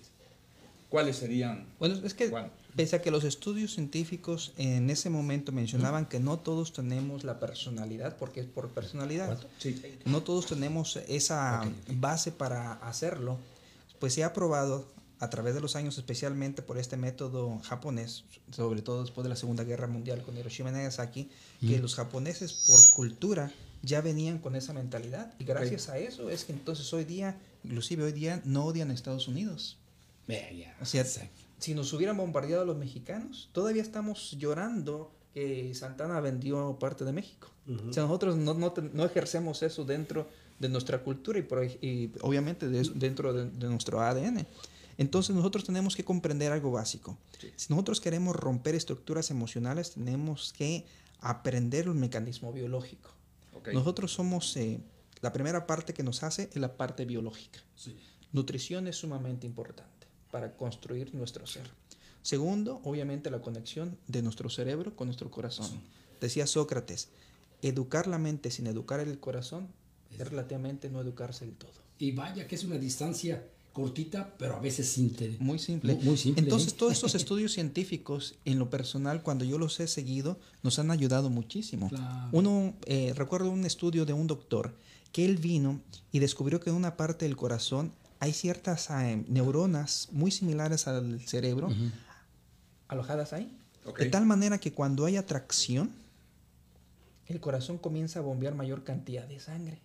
¿Cuáles serían? Bueno, es que Juan. Pese a que los estudios científicos en ese momento mencionaban que no todos tenemos la personalidad, porque es por personalidad, Sí. no todos tenemos esa base para hacerlo, pues se ha probado a través de los años, especialmente por este método japonés, sobre todo después de la Segunda Guerra Mundial con Hiroshima y Nagasaki, que los japoneses por cultura ya venían con esa mentalidad. Y gracias a eso es que entonces hoy día, inclusive hoy día, no odian a Estados Unidos. O sea, si nos hubieran bombardeado los mexicanos, todavía estamos llorando que Santana vendió parte de México. O sea, nosotros no, no, no ejercemos eso dentro de nuestra cultura y, por y obviamente de- dentro de, de nuestro ADN. Entonces nosotros tenemos que comprender algo básico. Si nosotros queremos romper estructuras emocionales, tenemos que aprender un mecanismo biológico. Ok. Nosotros somos, eh, la primera parte que nos hace es la parte biológica. Nutrición es sumamente importante para construir nuestro ser. Segundo, obviamente la conexión de nuestro cerebro con nuestro corazón. Decía Sócrates, educar la mente sin educar el corazón es relativamente no educarse del todo. Y vaya que es una distancia cortita, pero a veces simple. Muy simple. Muy, muy simple. Entonces, ¿eh? todos estos (laughs) estudios científicos, en lo personal, cuando yo los he seguido, nos han ayudado muchísimo. Claro. Uno, eh, recuerdo un estudio de un doctor que él vino y descubrió que en una parte del corazón hay ciertas eh, neuronas muy similares al cerebro alojadas ahí. De tal manera que cuando hay atracción, el corazón comienza a bombear mayor cantidad de sangre.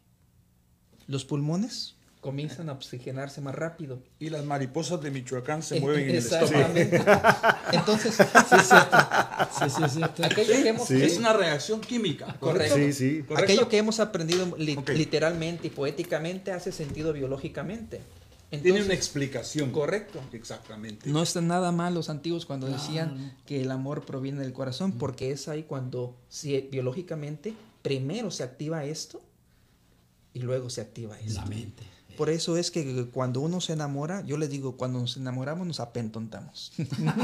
Los pulmones comienzan a oxigenarse más rápido. Y las mariposas de Michoacán se Eh, mueven en el estómago. Exactamente. (laughs) Entonces, Sí, sí, sí. aquello que hemos, Sí. Es una reacción química. Correcto. Sí, sí. ¿Correcto? aquello que hemos aprendido li- literalmente y poéticamente hace sentido biológicamente. Tiene una explicación. Correcto. Exactamente. No está nada mal los antiguos cuando decían que el amor proviene del corazón, porque es ahí cuando si, biológicamente primero se activa esto y luego se activa esto. La mente. Por eso es que cuando uno se enamora, yo les digo, cuando nos enamoramos nos apentontamos.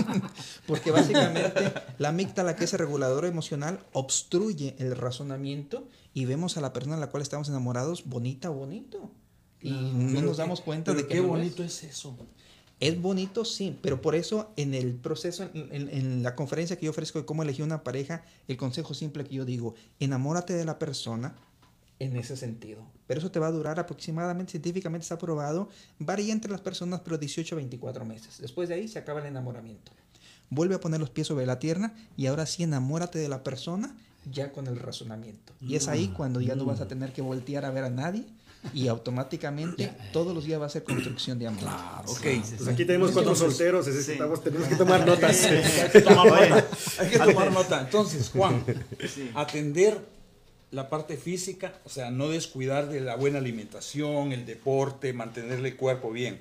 (laughs) Porque básicamente la amígdala, que es el regulador emocional, obstruye el razonamiento y vemos a la persona a la cual estamos enamorados bonita o bonito. Y no nos damos cuenta Pero de que qué no bonito es eso. es bonito, sí, pero por eso en el proceso, en, en- en la conferencia que yo ofrezco de cómo elegir una pareja, el consejo simple que yo digo, enamórate de la persona en ese sentido. Pero eso te va a durar aproximadamente, científicamente está probado, varía entre las personas, pero 18 a 24 meses. Después de ahí se acaba el enamoramiento. Vuelve a poner los pies sobre la tierra y ahora sí enamórate de la persona ya con el razonamiento. Y es ahí cuando ya no vas a tener que voltear a ver a nadie y automáticamente todos los días va a ser construcción de amor. Claro. Ok. Pues aquí tenemos cuatro solteros, necesitamos, tenemos que tomar (laughs) notas. Hay que tomar nota. Hay que tomar nota. Entonces, Juan, atender la parte física, o sea, no descuidar de la buena alimentación, el deporte, mantenerle el cuerpo bien.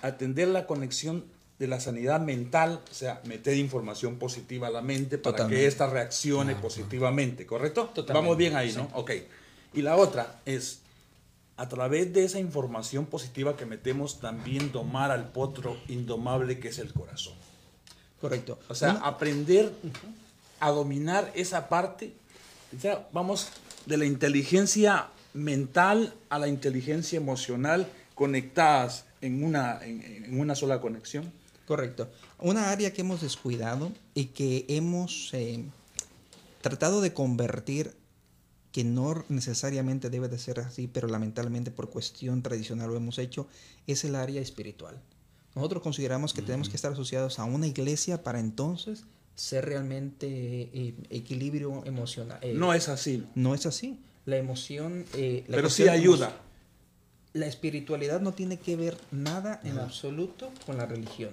Atender la conexión de la sanidad mental, o sea, meter información positiva a la mente para Totalmente. que ésta reaccione positivamente, ¿correcto? Totalmente, Vamos bien ahí, ¿no? sí. Ok. Y la otra es, a través de esa información positiva que metemos, también domar al potro indomable que es el corazón. Correcto. O sea, aprender a dominar esa parte. Sea, vamos de la inteligencia mental a la inteligencia emocional conectadas en una, en, en una sola conexión. Correcto. Una área que hemos descuidado y que hemos eh, tratado de convertir, que no necesariamente debe de ser así, pero lamentablemente por cuestión tradicional lo hemos hecho, es el área espiritual. Nosotros consideramos que tenemos que estar asociados a una iglesia para entonces ser realmente eh, equilibrio emocional. Eh, No es así. no es así. La emoción... eh, la Pero sí ayuda. la espiritualidad no tiene que ver nada en absoluto con la religión.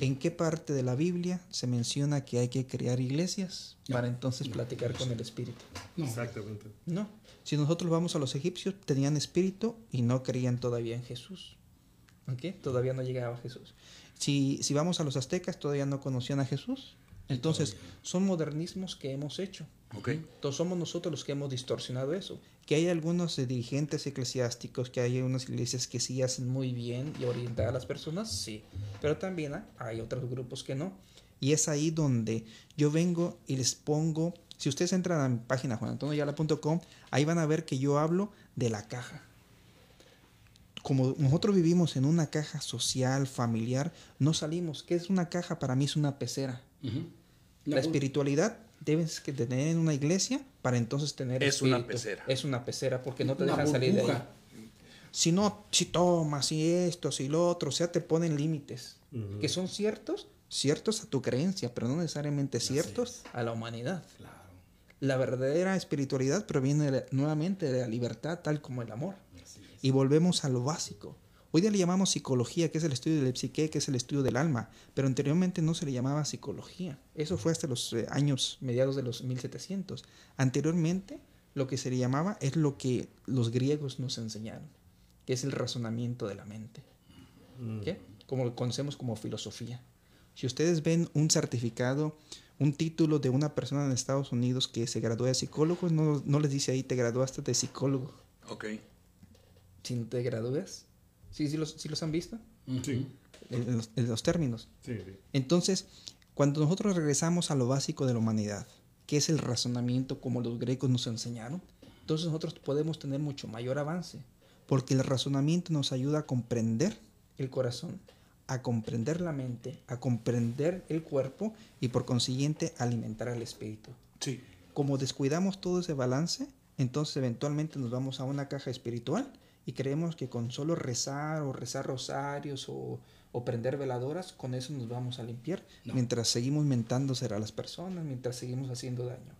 ¿En qué parte de la Biblia se menciona que hay que crear iglesias para entonces platicar con el espíritu? No. Exactamente. No. Si nosotros vamos a los egipcios, tenían espíritu y no creían todavía en Jesús. ¿Ok? Todavía no llegaba Jesús. Si, si vamos a los aztecas, todavía no conocían a Jesús. Entonces, son modernismos que hemos hecho. Ok. Entonces somos nosotros los que hemos distorsionado eso. Que hay algunos dirigentes eclesiásticos, que hay unas iglesias que sí hacen muy bien y orientar a las personas, sí. Pero también hay- hay otros grupos que no. Y es ahí donde yo vengo y les pongo, si ustedes entran a mi página juanantonioyala.com, ahí van a ver que yo hablo de la caja. Como nosotros vivimos en una caja social, familiar, no salimos. ¿Qué es una caja? Para mí es una pecera. La espiritualidad debes que tener en una iglesia para entonces tener Es una pecera. Es una pecera porque no te Una dejan salir de ahí. Si no, si tomas, si esto, si lo otro, o sea, te ponen límites que son ciertos, ciertos a tu creencia, pero no necesariamente ciertos a la humanidad. Claro. La verdadera espiritualidad proviene de- nuevamente de la libertad, tal como el amor. Y volvemos a lo básico. Hoy día le llamamos psicología, que es el estudio de la psique, que es el estudio del alma, pero anteriormente no se le llamaba psicología. Eso fue hasta los eh, años mediados de los 1700. Anteriormente, lo que se le llamaba es lo que los griegos nos enseñaron, que es el razonamiento de la mente. ¿Qué? Como lo conocemos como filosofía. Si ustedes ven un certificado, un título de una persona en Estados Unidos que se graduó de psicólogo, no, no les dice ahí te graduaste de psicólogo. Ok. Si no te gradúas. ¿Sí, sí, los, sí los han visto? Sí, En, los, en los términos. sí, sí. Entonces, cuando nosotros regresamos a lo básico de la humanidad, que es el razonamiento como los griegos nos enseñaron, entonces nosotros podemos tener mucho mayor avance, porque el razonamiento nos ayuda a comprender el corazón, a comprender la mente, a comprender el cuerpo y por consiguiente alimentar al espíritu. Sí. Como descuidamos todo ese balance, entonces eventualmente nos vamos a una caja espiritual y creemos que con solo rezar o rezar rosarios o, o prender veladoras, con eso nos vamos a limpiar, No. mientras seguimos mentándose a las personas, mientras seguimos haciendo daño.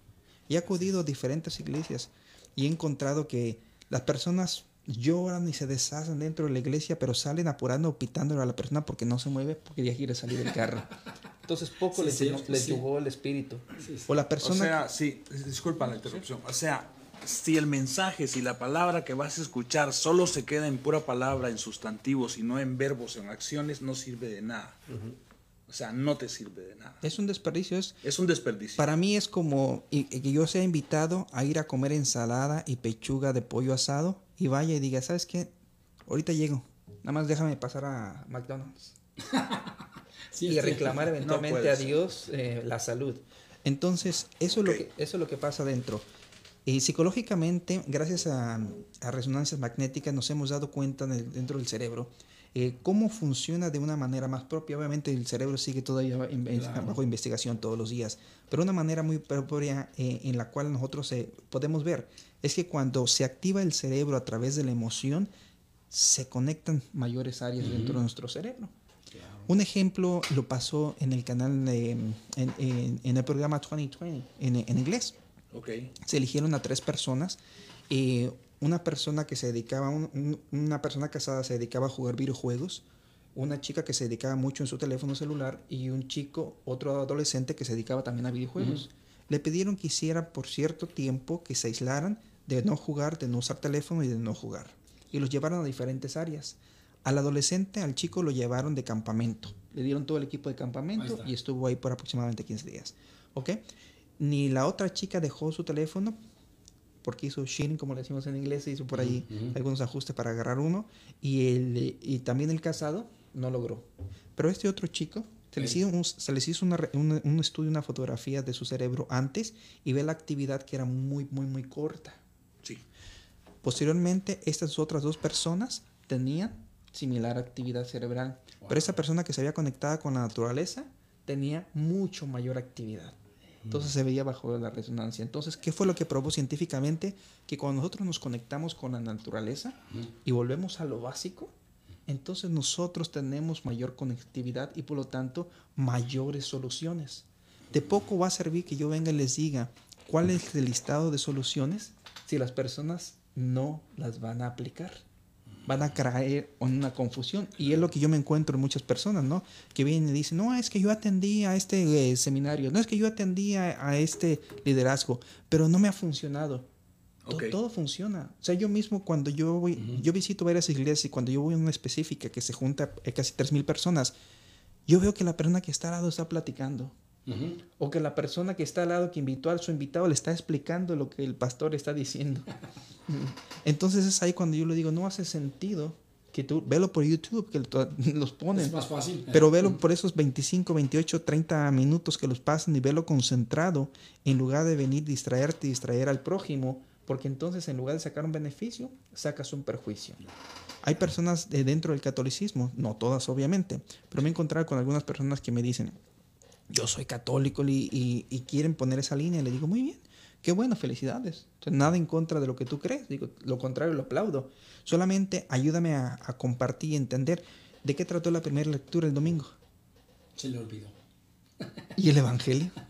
Y he acudido a diferentes iglesias y he encontrado que las personas lloran y se deshacen dentro de la iglesia, pero salen apurando o pitándole a la persona porque no se mueve, porque ya quiere salir del carro. (laughs) Entonces poco Sí, les, sí, les sí. el espíritu. Sí, sí. O la O persona... sea, sí, disculpa la interrupción. O sea, si el mensaje, si la palabra que vas a escuchar solo se queda en pura palabra, en sustantivos y no en verbos, en acciones, no sirve de nada. O sea, no te sirve de nada. es un desperdicio, es Es un desperdicio. Para mí es como que yo sea invitado a ir a comer ensalada y pechuga de pollo asado y vaya y diga, ¿sabes qué? Ahorita llego. Nada más déjame pasar a McDonald's (laughs) Sí, y reclamar eventualmente a. Dios eh, la salud. Entonces, eso, es lo que, eso es lo que pasa dentro. Psicológicamente, gracias a, a resonancias magnéticas, nos hemos dado cuenta en el- dentro del cerebro eh, cómo funciona de una manera más propia. Obviamente el cerebro sigue todavía in- Claro. bajo investigación todos los días, pero una manera muy propia eh, en la cual nosotros eh, podemos ver es que cuando se activa el cerebro a través de la emoción, se conectan mayores áreas dentro de nuestro cerebro. Un ejemplo lo pasó en el canal, de, en, en- en el programa 2020, en, en inglés. Ok. Se eligieron a tres personas. eh, una persona que se dedicaba, un- un- una persona casada se dedicaba a jugar videojuegos, una chica que se dedicaba mucho en su teléfono celular y un chico, otro adolescente que se dedicaba también a videojuegos. Le pidieron que hiciera por cierto tiempo que se aislaran de no jugar, de no usar teléfono y de no jugar. Y los llevaron a diferentes áreas. Al adolescente, al chico lo llevaron de campamento. Le dieron todo el equipo de campamento y estuvo ahí por aproximadamente 15 días. ¿Ok? Ni la otra chica dejó su teléfono porque hizo shitting, como le decimos en inglés, hizo por ahí algunos ajustes para agarrar uno. Y, el, y también el casado no logró. Pero este otro chico, se les hizo, un, se les hizo una re- un, estudio, una fotografía de su cerebro antes y ve la actividad que era muy, muy, muy corta. Sí. Posteriormente, estas otras dos personas tenían similar actividad cerebral. Pero esa persona que se había conectada con la naturaleza tenía mucho mayor actividad. Entonces se veía bajo la resonancia. Entonces, ¿qué fue lo que probó científicamente? Que cuando nosotros nos conectamos con la naturaleza y volvemos a lo básico, entonces nosotros tenemos mayor conectividad y por lo tanto mayores soluciones. De poco va a servir que yo venga y les diga cuál es el listado de soluciones si las personas no las van a aplicar. Van a caer en una confusión. Y es lo que yo me encuentro en muchas personas, ¿no? Que vienen y dicen, no, es que yo atendí a este eh, seminario, no es que yo atendí a, a este liderazgo, pero no me ha funcionado. To- Ok. Todo funciona. O sea, yo mismo cuando yo voy, yo visito varias iglesias y cuando yo voy a una específica que se junta eh, casi 3.000 personas, yo veo que la persona que está al lado está platicando. O que la persona que está al lado, que invitó a su invitado, le está explicando lo que el pastor está diciendo. (laughs) Entonces es ahí cuando yo le digo, no hace sentido que tú, velo por YouTube, que (laughs) los ponen. Es más fácil. Pero velo por esos 25, 28, 30 minutos que los pasan y velo concentrado en lugar de venir distraerte y distraer al prójimo, porque entonces en lugar de sacar un beneficio, sacas un perjuicio. Hay personas de dentro del catolicismo, no todas obviamente, pero me he encontrado con algunas personas que me dicen, yo soy católico y, y- y quieren poner esa línea. Y le digo, muy bien, qué bueno, felicidades. Entonces, nada en contra de lo que tú crees. Digo, lo contrario, lo aplaudo. Solamente ayúdame a, a compartir y entender de qué trató la primera lectura el domingo. Se le olvidó. ¿Y el Evangelio? (laughs)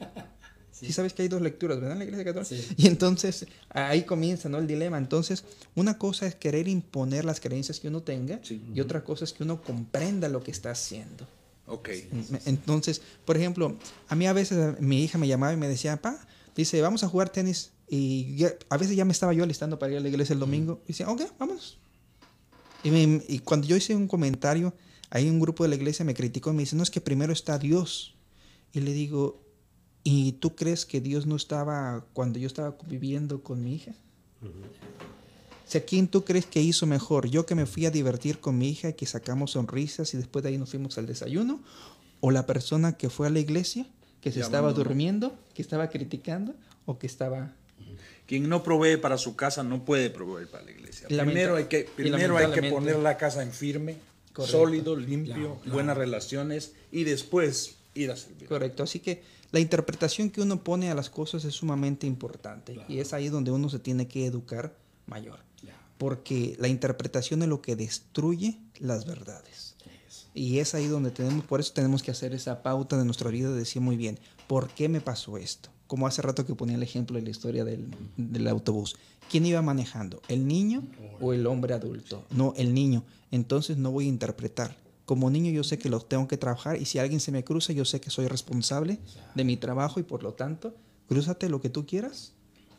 Sí. sabes que hay dos lecturas, ¿verdad? En la Iglesia Católica. Sí. Y entonces ahí comienza, ¿no? El dilema. Entonces, una cosa es querer imponer las creencias que uno tenga Sí. y otra cosa es que uno comprenda lo que está haciendo. Ok. Me- Entonces, por ejemplo, a mí a veces eh, mi hija me llamaba y me decía, pa, dice, vamos a jugar tenis. Y ya- a veces ya me estaba yo alistando para ir a la iglesia el domingo. Y decía, ok, vámonos. Y, me- y cuando yo hice un comentario, ahí un grupo de la iglesia me criticó y me dice, no, es que primero está Dios. Y le digo, ¿y tú crees que Dios no estaba cuando yo estaba viviendo con mi hija? O sea, ¿quién tú crees que hizo mejor? ¿Yo que me fui a divertir con mi hija y que sacamos sonrisas y después de ahí nos fuimos al desayuno? ¿O la persona que fue a la iglesia, que se estaba durmiendo, que estaba criticando o que estaba... Quien no provee para su casa no puede proveer para la iglesia. Lamenta- Primero hay que, primero hay que poner la casa en firme Correcto. sólido, limpio, Claro, claro. buenas relaciones y después ir a servir. Correcto, así que la interpretación que uno pone a las cosas es sumamente importante y es ahí donde uno se tiene que educar mayor. Porque la interpretación es lo que destruye las verdades. Y es ahí donde tenemos, por eso tenemos que hacer esa pauta de nuestra vida de decir muy bien, ¿por qué me pasó esto? Como hace rato que ponía el ejemplo de la historia del, del autobús. ¿Quién iba manejando? ¿El niño o el hombre adulto? No, el niño. Entonces no voy a interpretar. Como niño yo sé que lo tengo que trabajar y si alguien se me cruza yo sé que soy responsable de mi trabajo y por lo tanto, crúzate lo que tú quieras,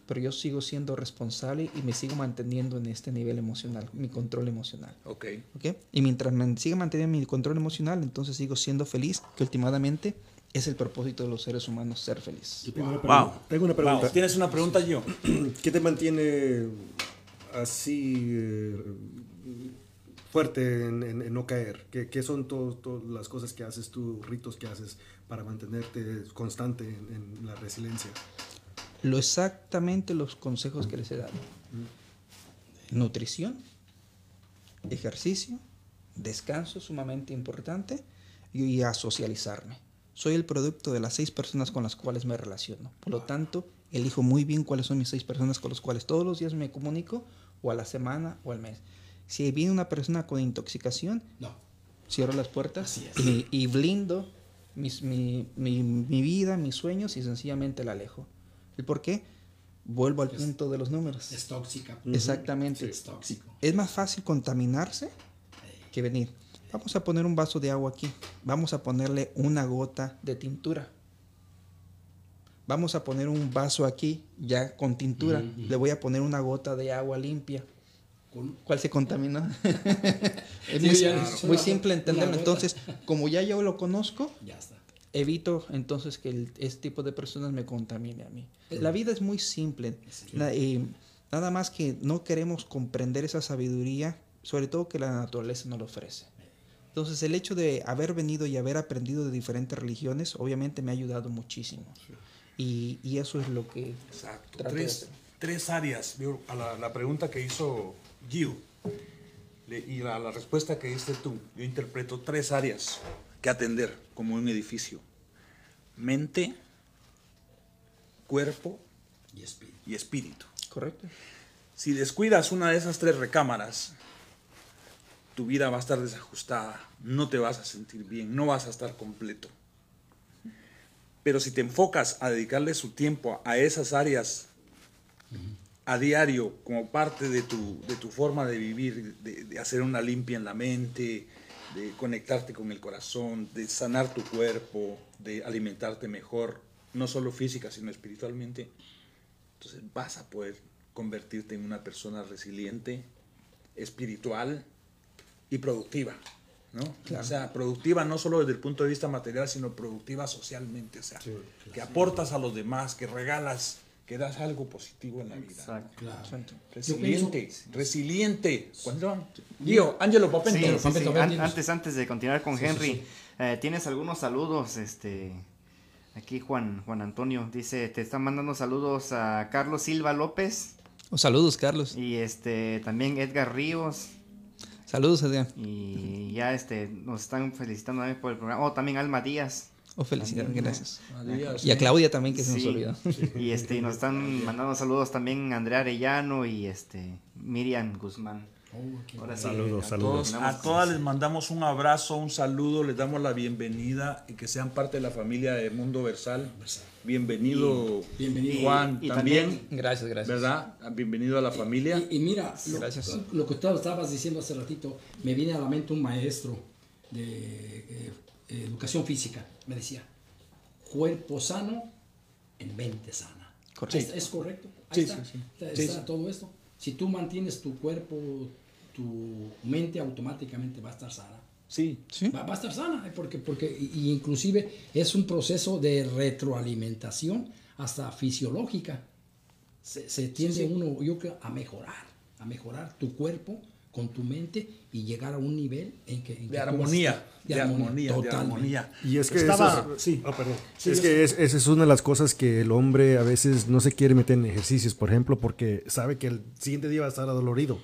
pero yo sigo siendo responsable y me sigo manteniendo en este nivel emocional, mi control emocional. Ok. ¿ok? Y mientras me siga manteniendo mi control emocional, entonces sigo siendo feliz, que últimamente es el propósito de los seres humanos, ser feliz. Yo tengo una Wow. pregunta. Tengo una pregunta. Wow. ¿Tienes una pregunta, yo? (clears throat) ¿Qué te mantiene así eh, fuerte en, en- en no caer? ¿Qué, qué son todas las cosas que haces tú, ritos que haces para mantenerte constante en, en la resiliencia? Lo exactamente los consejos que les he dado. Nutrición, ejercicio, descanso sumamente importante y a socializarme. Soy el producto de las seis personas con las cuales me relaciono. Por lo tanto, elijo muy bien cuáles son mis seis personas con las cuales todos los días me comunico, o a la semana o al mes. Si viene una persona con intoxicación, No. cierro las puertas y, y blindo mis- mi, mi- mi vida, mis sueños y sencillamente la alejo. ¿El por qué? Vuelvo al punto de los números. Es tóxica. Exactamente. Es tóxico. Es más fácil contaminarse que venir. Vamos a poner un vaso de agua aquí. Vamos a ponerle una gota de tintura. Vamos a poner un vaso aquí ya con tintura. Le voy a poner una gota de agua limpia. ¿Cuál se contamina? (laughs) es Sí, muy, ya, muy simple entenderlo. Entonces, como ya yo lo conozco, Ya está. Evito entonces que el- este tipo de personas me contamine a mí. La vida es muy simple. La- eh, nada más que no queremos comprender esa sabiduría, sobre todo que la naturaleza nos lo ofrece. Entonces, el hecho de haber venido y haber aprendido de diferentes religiones, obviamente me ha ayudado muchísimo. Y, y eso es lo que Exacto. Tres, tres áreas. A la, la pregunta que hizo Gio y la, la respuesta que diste tú, yo interpreto tres áreas que atender como un edificio. Mente, cuerpo Y espíritu. y espíritu. ¿Correcto? Si descuidas una de esas tres recámaras, tu vida va a estar desajustada, no te vas a sentir bien, no vas a estar completo. Pero si te enfocas a dedicarle su tiempo a esas áreas a diario como parte de tu, de tu forma de vivir, de, de hacer una limpia en la mente, de conectarte con el corazón, de sanar tu cuerpo, de alimentarte mejor, no solo física, sino espiritualmente, entonces vas a poder convertirte en una persona resiliente, espiritual y productiva. ¿no? O sea, productiva no solo desde el punto de vista material, sino productiva socialmente. O sea, que aportas a los demás, que regalas, que das algo positivo en la vida. Exacto. Resiliente, resiliente. ¿Cuándo? Digo, Ángelo Papento. Sí, An- antes, antes de continuar con Henry, sí. eh, tienes algunos saludos, este, aquí Juan, Juan Antonio dice, te están mandando saludos a Carlos Silva López Oh, saludos, Carlos. y este, también Edgar Ríos Saludos, Adrián. y ya este, nos están felicitando también por el programa, oh, también Alma Díaz. Oh, felicidades, gracias. Adiós. Y a Claudia también, que se nos Sí. olvidó. Y este, y nos están (laughs) mandando saludos también Andrea Arellano y este, Miriam Guzmán. Oh, Ahora sí, Saludos, a saludos. Todos- a todas les mandamos un abrazo, un saludo, les damos la bienvenida y que sean parte de la familia de Mundo Versal. Bienvenido, Bienvenido. Juan, Y- y también, también- Gracias, gracias. ¿verdad? Bienvenido a la familia. Y, y mira, lo, Gracias. lo que tú estabas diciendo hace ratito, me viene a la mente un maestro de eh, eh, educación física. Me decía, cuerpo sano en mente sana. Correcto. ¿Es, es correcto? Sí, Ahí está, sí, sí. está- Sí, está sí. todo esto. Si tú mantienes tu cuerpo, tu mente automáticamente va a estar sana. Sí, ¿Sí? Va, va a estar sana, porque, porque y- inclusive es un proceso de retroalimentación hasta fisiológica. Se, se tiende uno, yo creo, a mejorar, a mejorar tu cuerpo con tu mente y llegar a un nivel en que... en que de armonía, de armonía, de armonía. Y es que Estaba- eso es, sí. ah, perdón. es que es- esa es una de las cosas que el hombre a veces no se quiere meter en ejercicios, por ejemplo, porque sabe que el siguiente día va a estar adolorido.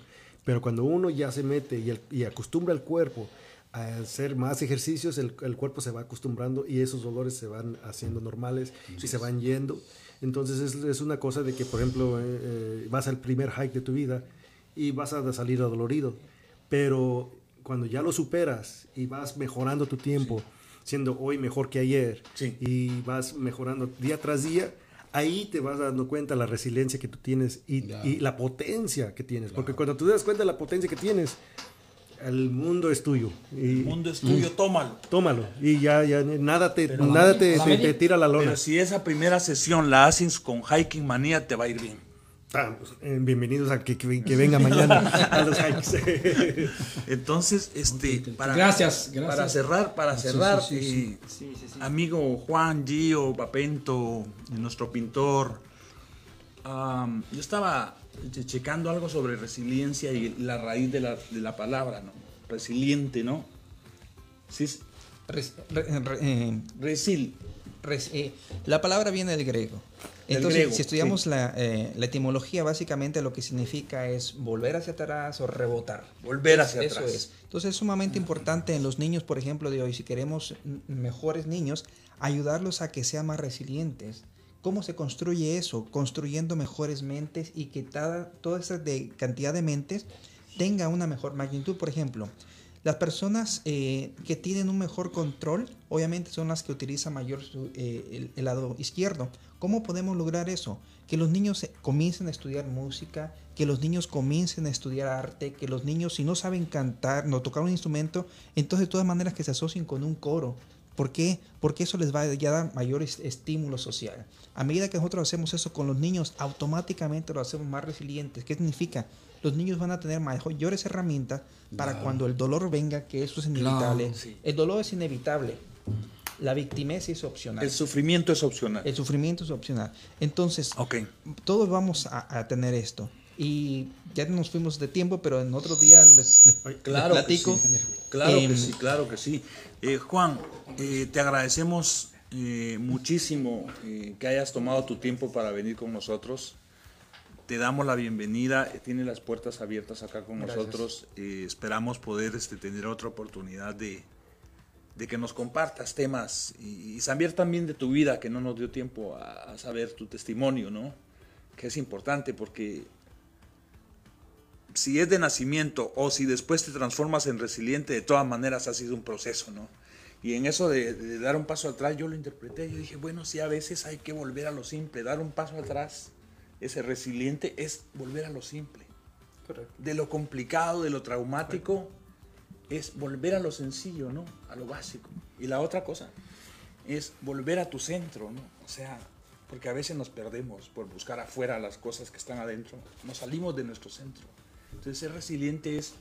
Pero cuando uno ya se mete y, el- y acostumbra el cuerpo a hacer más ejercicios, el, el cuerpo se va acostumbrando y esos dolores se van haciendo normales y se van yendo. Entonces es, es una cosa de que, por ejemplo, eh, eh, vas al primer hike de tu vida y vas a salir adolorido, pero cuando ya lo superas y vas mejorando tu tiempo, siendo hoy mejor que ayer, Sí. y vas mejorando día tras día, ahí te vas dando cuenta la resiliencia que tú tienes y, Ya. y la potencia que tienes. Porque cuando tú te das cuenta de la potencia que tienes, el mundo es tuyo. Y El mundo es tuyo, tómalo. tómalo. Y ya, ya nada te, Pero nada te, te- te tira la lona. Pero si esa primera sesión la haces con Hiking Manía, te va a ir bien. Ah, pues, eh, bienvenidos a que, que, que venga mañana (laughs) a los hikes. (laughs) Entonces, este, para, Gracias, gracias. para cerrar, para cerrar, sí, sí, sí. eh, Sí, sí, sí. amigo Juan Gio Papento, nuestro pintor, yo estaba che- checando algo sobre resiliencia y la raíz de la, de la palabra, ¿no? Resiliente, ¿no? Sí, es Res- re- re- eh, resil. Eh, la palabra viene del griego. Entonces, griego, si estudiamos la, eh, la etimología, básicamente lo que significa es volver hacia atrás o rebotar. Volver hacia Eso atrás. es. Entonces es sumamente importante en los niños, por ejemplo, de hoy, si queremos mejores niños, ayudarlos a que sean más resilientes. ¿Cómo se construye eso? Construyendo mejores mentes y que toda, toda esa de cantidad de mentes tenga una mejor magnitud. Por ejemplo, las personas eh, que tienen un mejor control, obviamente son las que utilizan mayor eh, el, lado izquierdo. ¿Cómo podemos lograr eso? Que los niños eh, comiencen a estudiar música, que los niños comiencen a estudiar arte, que los niños si no saben cantar, no tocar un instrumento, entonces de todas maneras que se asocien con un coro. ¿Por qué? Porque eso les va a dar mayor est- estímulo social. A medida que nosotros hacemos eso con los niños, automáticamente lo hacemos más resilientes. ¿Qué significa? Los niños van a tener mayores herramientas para Claro. cuando el dolor venga, que eso es inevitable. Claro, sí. El dolor es inevitable. La victimez es opcional. El sufrimiento es opcional. El sufrimiento es opcional. Entonces, todos vamos a, a tener esto. Y ya nos fuimos de tiempo, pero en otro día les, les- (laughs) Claro que platico. sí, Claro Em, que sí, claro que sí. Eh, Juan, eh, te agradecemos eh, muchísimo eh, que hayas tomado tu tiempo para venir con nosotros. Te damos la bienvenida, tiene las puertas abiertas acá con Gracias. nosotros. Eh, esperamos poder este, tener otra oportunidad de, de que nos compartas temas y, y saber también de tu vida, que no nos dio tiempo a, a saber tu testimonio, ¿no? Que es importante porque si es de nacimiento o si después te transformas en resiliente, de todas maneras ha sido un proceso, ¿no? Y en eso de, de dar un paso atrás, yo lo interpreté, yo dije, bueno, sí, a veces hay que volver a lo simple, dar un paso atrás, ese resiliente es volver a lo simple. Correcto. De lo complicado, de lo traumático, es volver a lo sencillo, ¿no? A lo básico. Y la otra cosa es volver a tu centro, ¿no? O sea, porque a veces nos perdemos por buscar afuera las cosas que están adentro. Nos salimos de nuestro centro. Entonces, ser resiliente es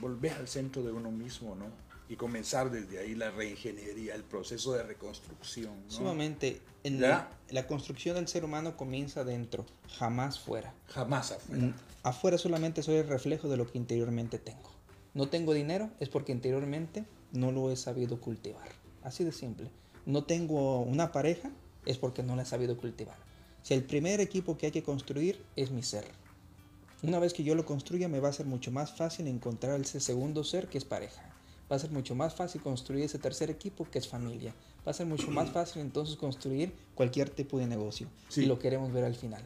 volver al centro de uno mismo, ¿no? Y comenzar desde ahí la reingeniería, el proceso de reconstrucción, ¿no? Sumamente. En la, la construcción del ser humano comienza dentro, jamás fuera. Jamás afuera. Mm, Afuera solamente soy el reflejo de lo que interiormente tengo. No tengo dinero es porque interiormente no lo he sabido cultivar. Así de simple. No tengo una pareja es porque no la he sabido cultivar. Si el primer equipo que hay que construir es mi ser. Una vez que yo lo construya me va a ser mucho más fácil encontrar ese segundo ser que es pareja. Va a ser mucho más fácil construir ese tercer equipo que es familia. Va a ser mucho más fácil entonces construir cualquier tipo de negocio. Sí. Y lo queremos ver al final.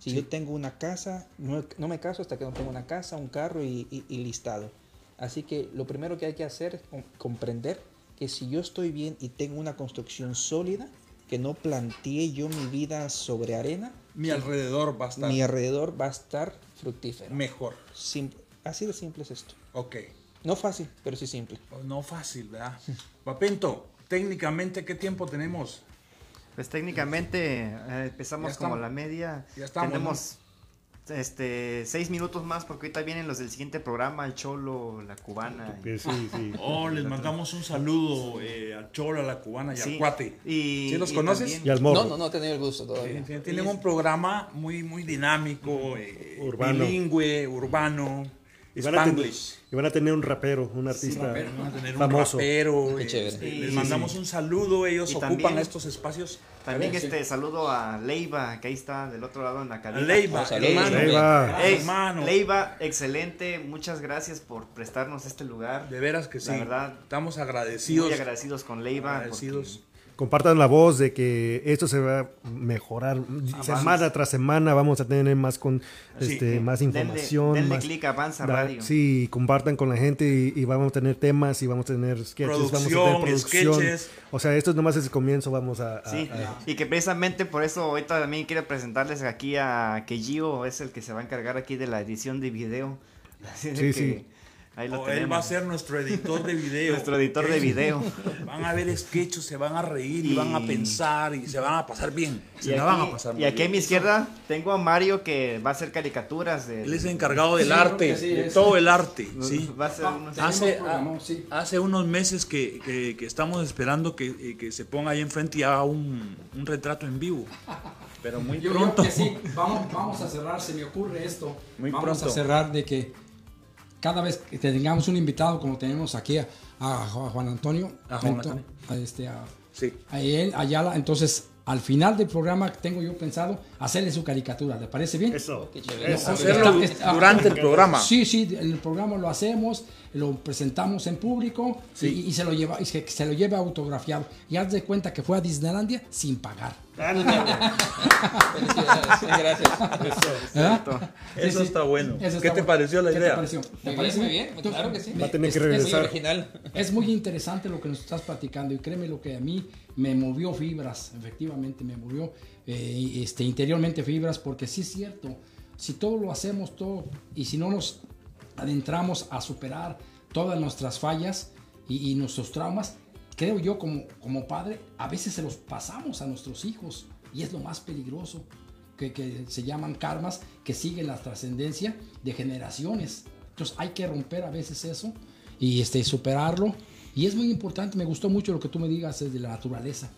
Si Sí. yo tengo una casa, no, no me caso hasta que no tengo una casa, un carro y, y- y listado. Así que lo primero que hay que hacer es com- comprender que si yo estoy bien y tengo una construcción sólida, que no planteé yo mi vida sobre arena, Mi alrededor va a estar mi alrededor va a estar fructífero. mejor. Sim- así de simple es esto. Ok. No fácil, pero sí simple. No fácil, ¿verdad? Papento, técnicamente, ¿qué tiempo tenemos? Pues técnicamente eh, empezamos como la media. Ya estamos, Tenemos este seis minutos más porque ahorita vienen los del siguiente programa, el Cholo, la Cubana. y- Que sí, sí. (laughs) Oh, les mandamos un saludo eh, a Chola, a la cubana y Sí, al cuate. Y, ¿Sí los y conoces? también- Y al morro. No, no, no he tenido el gusto todavía. Tienen- Tienen un programa muy, muy dinámico, eh, Urbano. bilingüe, urbano. Y van, a tener, Spanglish. y van a tener un rapero, un artista rapero, Van a tener famoso. un rapero. Qué chévere. este, Sí, les sí, mandamos un saludo. Ellos Y ocupan también- estos espacios. También Sí. este saludo a Leiva, que ahí está del otro lado en la cabina. Leiva, saludos, hermano. Leiva. Ey, hermano. Leiva, excelente, muchas gracias por prestarnos este lugar. De veras que sí. La verdad, Estamos agradecidos. Muy agradecidos con Leiva. agradecidos. Compartan la voz de que esto se va a mejorar semana tras semana. Vamos a tener más con Sí. este, más Denle- información. denle más- a Avanza da- Radio. Sí, compartan con la gente y, y vamos a tener temas y vamos a tener sketches, vamos a tener Producción, producción. sketches. O sea, esto nomás es el comienzo. Vamos a, a- Sí, a- y que precisamente por eso ahorita también quiero presentarles aquí a que Gio es el que se va a encargar aquí de la edición de video. Así (laughs) de Sí, que sí. Ahí lo O él va a ser nuestro editor de (laughs) video. Nuestro editor de video. (laughs) Van a ver sketches, se van a reír y, Y- van a pensar y se van a pasar bien. Se Y la van a aquí, pasar y aquí a mi izquierda tengo a Mario que va a hacer caricaturas de... Él es encargado del Sí, arte, sí, de todo el arte. ¿sí? Va a ser unos- Tenemos Hace, sí. hace unos meses que, que- que estamos esperando que, eh, que se ponga ahí enfrente y haga un, un retrato en vivo. Pero muy Yo, pronto. que sí, (laughs) vamos, vamos a cerrar, se me ocurre esto. Muy vamos pronto. a cerrar de que cada vez que tengamos un invitado, como tenemos aquí a, a Juan Antonio, A Juan Antonio. a este, a, Sí. a él, Ayala, entonces al final del programa tengo yo pensado hacerle su caricatura, ¿le parece bien? Eso. No, Hacerlo está- está- durante el programa. Sí, sí, el programa lo hacemos, lo presentamos en público Sí. y, y se lo lleva, y se, se lo lleva autografiado. Y haz de cuenta que fue a Disneylandia sin pagar. Felicidades. Gracias. ¿verdad? Eso Sí, sí. está bueno. Eso ¿Qué te bueno. pareció la ¿Qué idea? te pareció? ¿Te Muy parece bien, muy bien. Entonces, Claro que sí. Va a tener que es- es- Muy regresar. original. Es muy interesante lo que nos estás platicando y créeme lo que a mí me movió fibras, efectivamente me movió eh, este, interiormente fibras porque sí es cierto, si todo lo hacemos todo y si no nos adentramos a superar todas nuestras fallas y, nuestros traumas, creo yo como, como padre, a veces se los pasamos a nuestros hijos y es lo más peligroso. Que, que se llaman karmas, que siguen la trascendencia de generaciones. Entonces hay que romper a veces eso y este, superarlo. Y es muy importante, me gustó mucho lo que tú me digas de la naturaleza.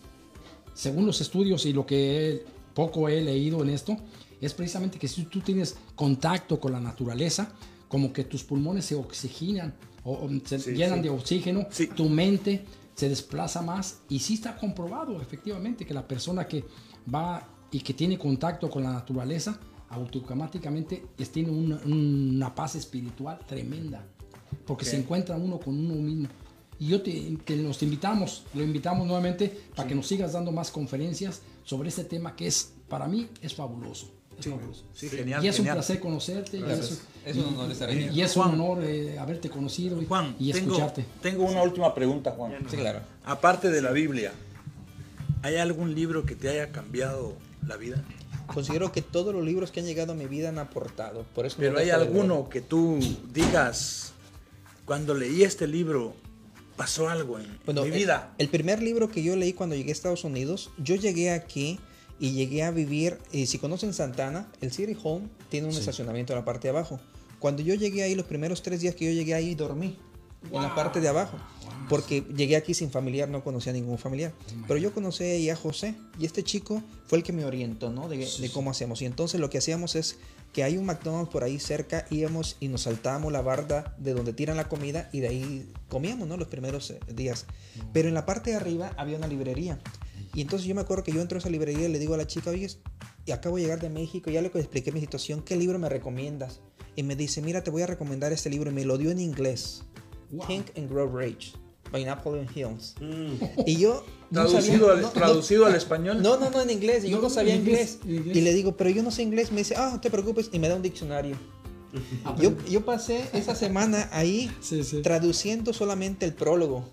Según los estudios y lo que he- poco he leído en esto, es precisamente que si tú tienes contacto con la naturaleza, como que tus pulmones se oxigenan o, o se Sí, llenan sí. de oxígeno, Sí. tu mente se desplaza más y sí está comprobado efectivamente que la persona que va y que tiene contacto con la naturaleza automáticamente tiene una, una paz espiritual tremenda porque se encuentra uno con uno mismo y yo te, que nos invitamos lo invitamos nuevamente para que nos sigas dando más conferencias sobre este tema que es para mí es fabuloso, es fabuloso. Sí, genial. y es un genial. placer conocerte y es, Es un honor estar aquí. y es un honor eh, haberte conocido y, Juan, y tengo, escucharte tengo una última pregunta, Juan. Sí, claro. Aparte de la Biblia, ¿hay algún libro que te haya cambiado la vida? Considero que todos los libros que han llegado a mi vida han aportado. Por eso me Pero hay alguno que tú digas, cuando leí este libro, pasó algo en, Bueno, mi vida. El, primer libro que yo leí cuando llegué a Estados Unidos, yo llegué aquí y llegué a vivir, y si conocen Santana, el City Home tiene un estacionamiento en la parte de abajo. Cuando yo llegué ahí, los primeros tres días que yo llegué ahí, dormí en la parte de abajo. Porque llegué aquí sin familiar, no conocía a ningún familiar. Pero yo conocí ahí a José y este chico fue el que me orientó, ¿no? De, de cómo hacemos. Y entonces lo que hacíamos es que hay un McDonald's por ahí cerca, íbamos y nos saltábamos la barda de donde tiran la comida y de ahí comíamos, ¿no? Los primeros eh, días. Pero en la parte de arriba había una librería. Y entonces yo me acuerdo que yo entro a esa librería y le digo a la chica, oye, y acabo de llegar de México, ya le expliqué mi situación, ¿qué libro me recomiendas? Y me dice, mira, te voy a recomendar este libro. Y me lo dio en inglés. Wow. Think and Grow Rage, by Napoleon Hills. Y yo... Traducido, sabía- al, no- no- traducido al español. no, no, no, en inglés. Yo No, no sabía inglés. inglés, en inglés. Y le digo, pero yo no sé inglés. Me dice, ah, no te preocupes. Y me da un diccionario. (laughs) Yo, yo pasé esa semana ahí Sí, sí. traduciendo solamente el prólogo.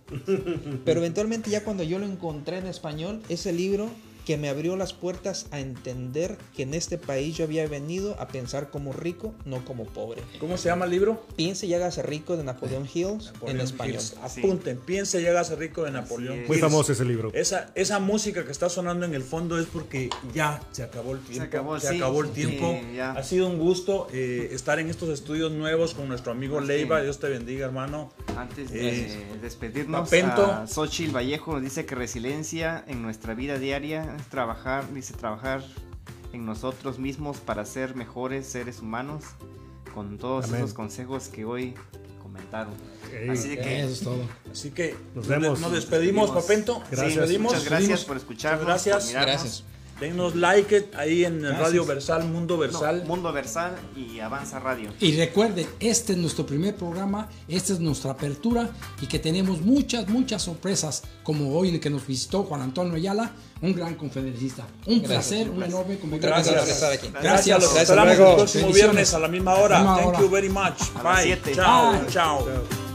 Pero eventualmente ya cuando yo lo encontré en español, ese libro que me abrió las puertas a entender que en este país yo había venido a pensar como rico, no como pobre. ¿Cómo se llama el libro? Piense y hágase rico de Napoleon Hills Napoleón en español. Hills. Apunten, piense y hágase rico de Napoleón. es. Muy famoso ese libro. Esa, esa música que está sonando en el fondo es porque ya se acabó el tiempo. acabó, sí, acabó el sí, tiempo. ya. Ha sido un gusto eh, estar en estos estudios nuevos con nuestro amigo Sí. Leiva. Dios te bendiga, hermano. Antes de Eh, despedirnos, a Xochitl Vallejo dice que resiliencia en nuestra vida diaria trabajar, dice trabajar en nosotros mismos para ser mejores seres humanos. con todos Amén. esos consejos que hoy comentaron. Ey. Así que Eso es todo. Así que Nos nos, vemos. nos despedimos, Despedimos. Papento. Sí, Nos despedimos. muchas gracias Despedimos. por escucharnos. Gracias. por. Gracias. Denos like ahí en el Gracias. Radio Versal, Mundo No, Versal. Mundo Versal y Avanza Radio. Y recuerden, este es nuestro primer programa, esta es nuestra apertura y que tenemos muchas, muchas sorpresas, como hoy en el que nos visitó Juan Antonio Ayala, un gran conferencista. Un Gracias. placer, un enorme convivir. Gracias por estar aquí. Gracias, los esperamos el próximo viernes a la misma hora. Thank you very much. Bye. chao. Chao.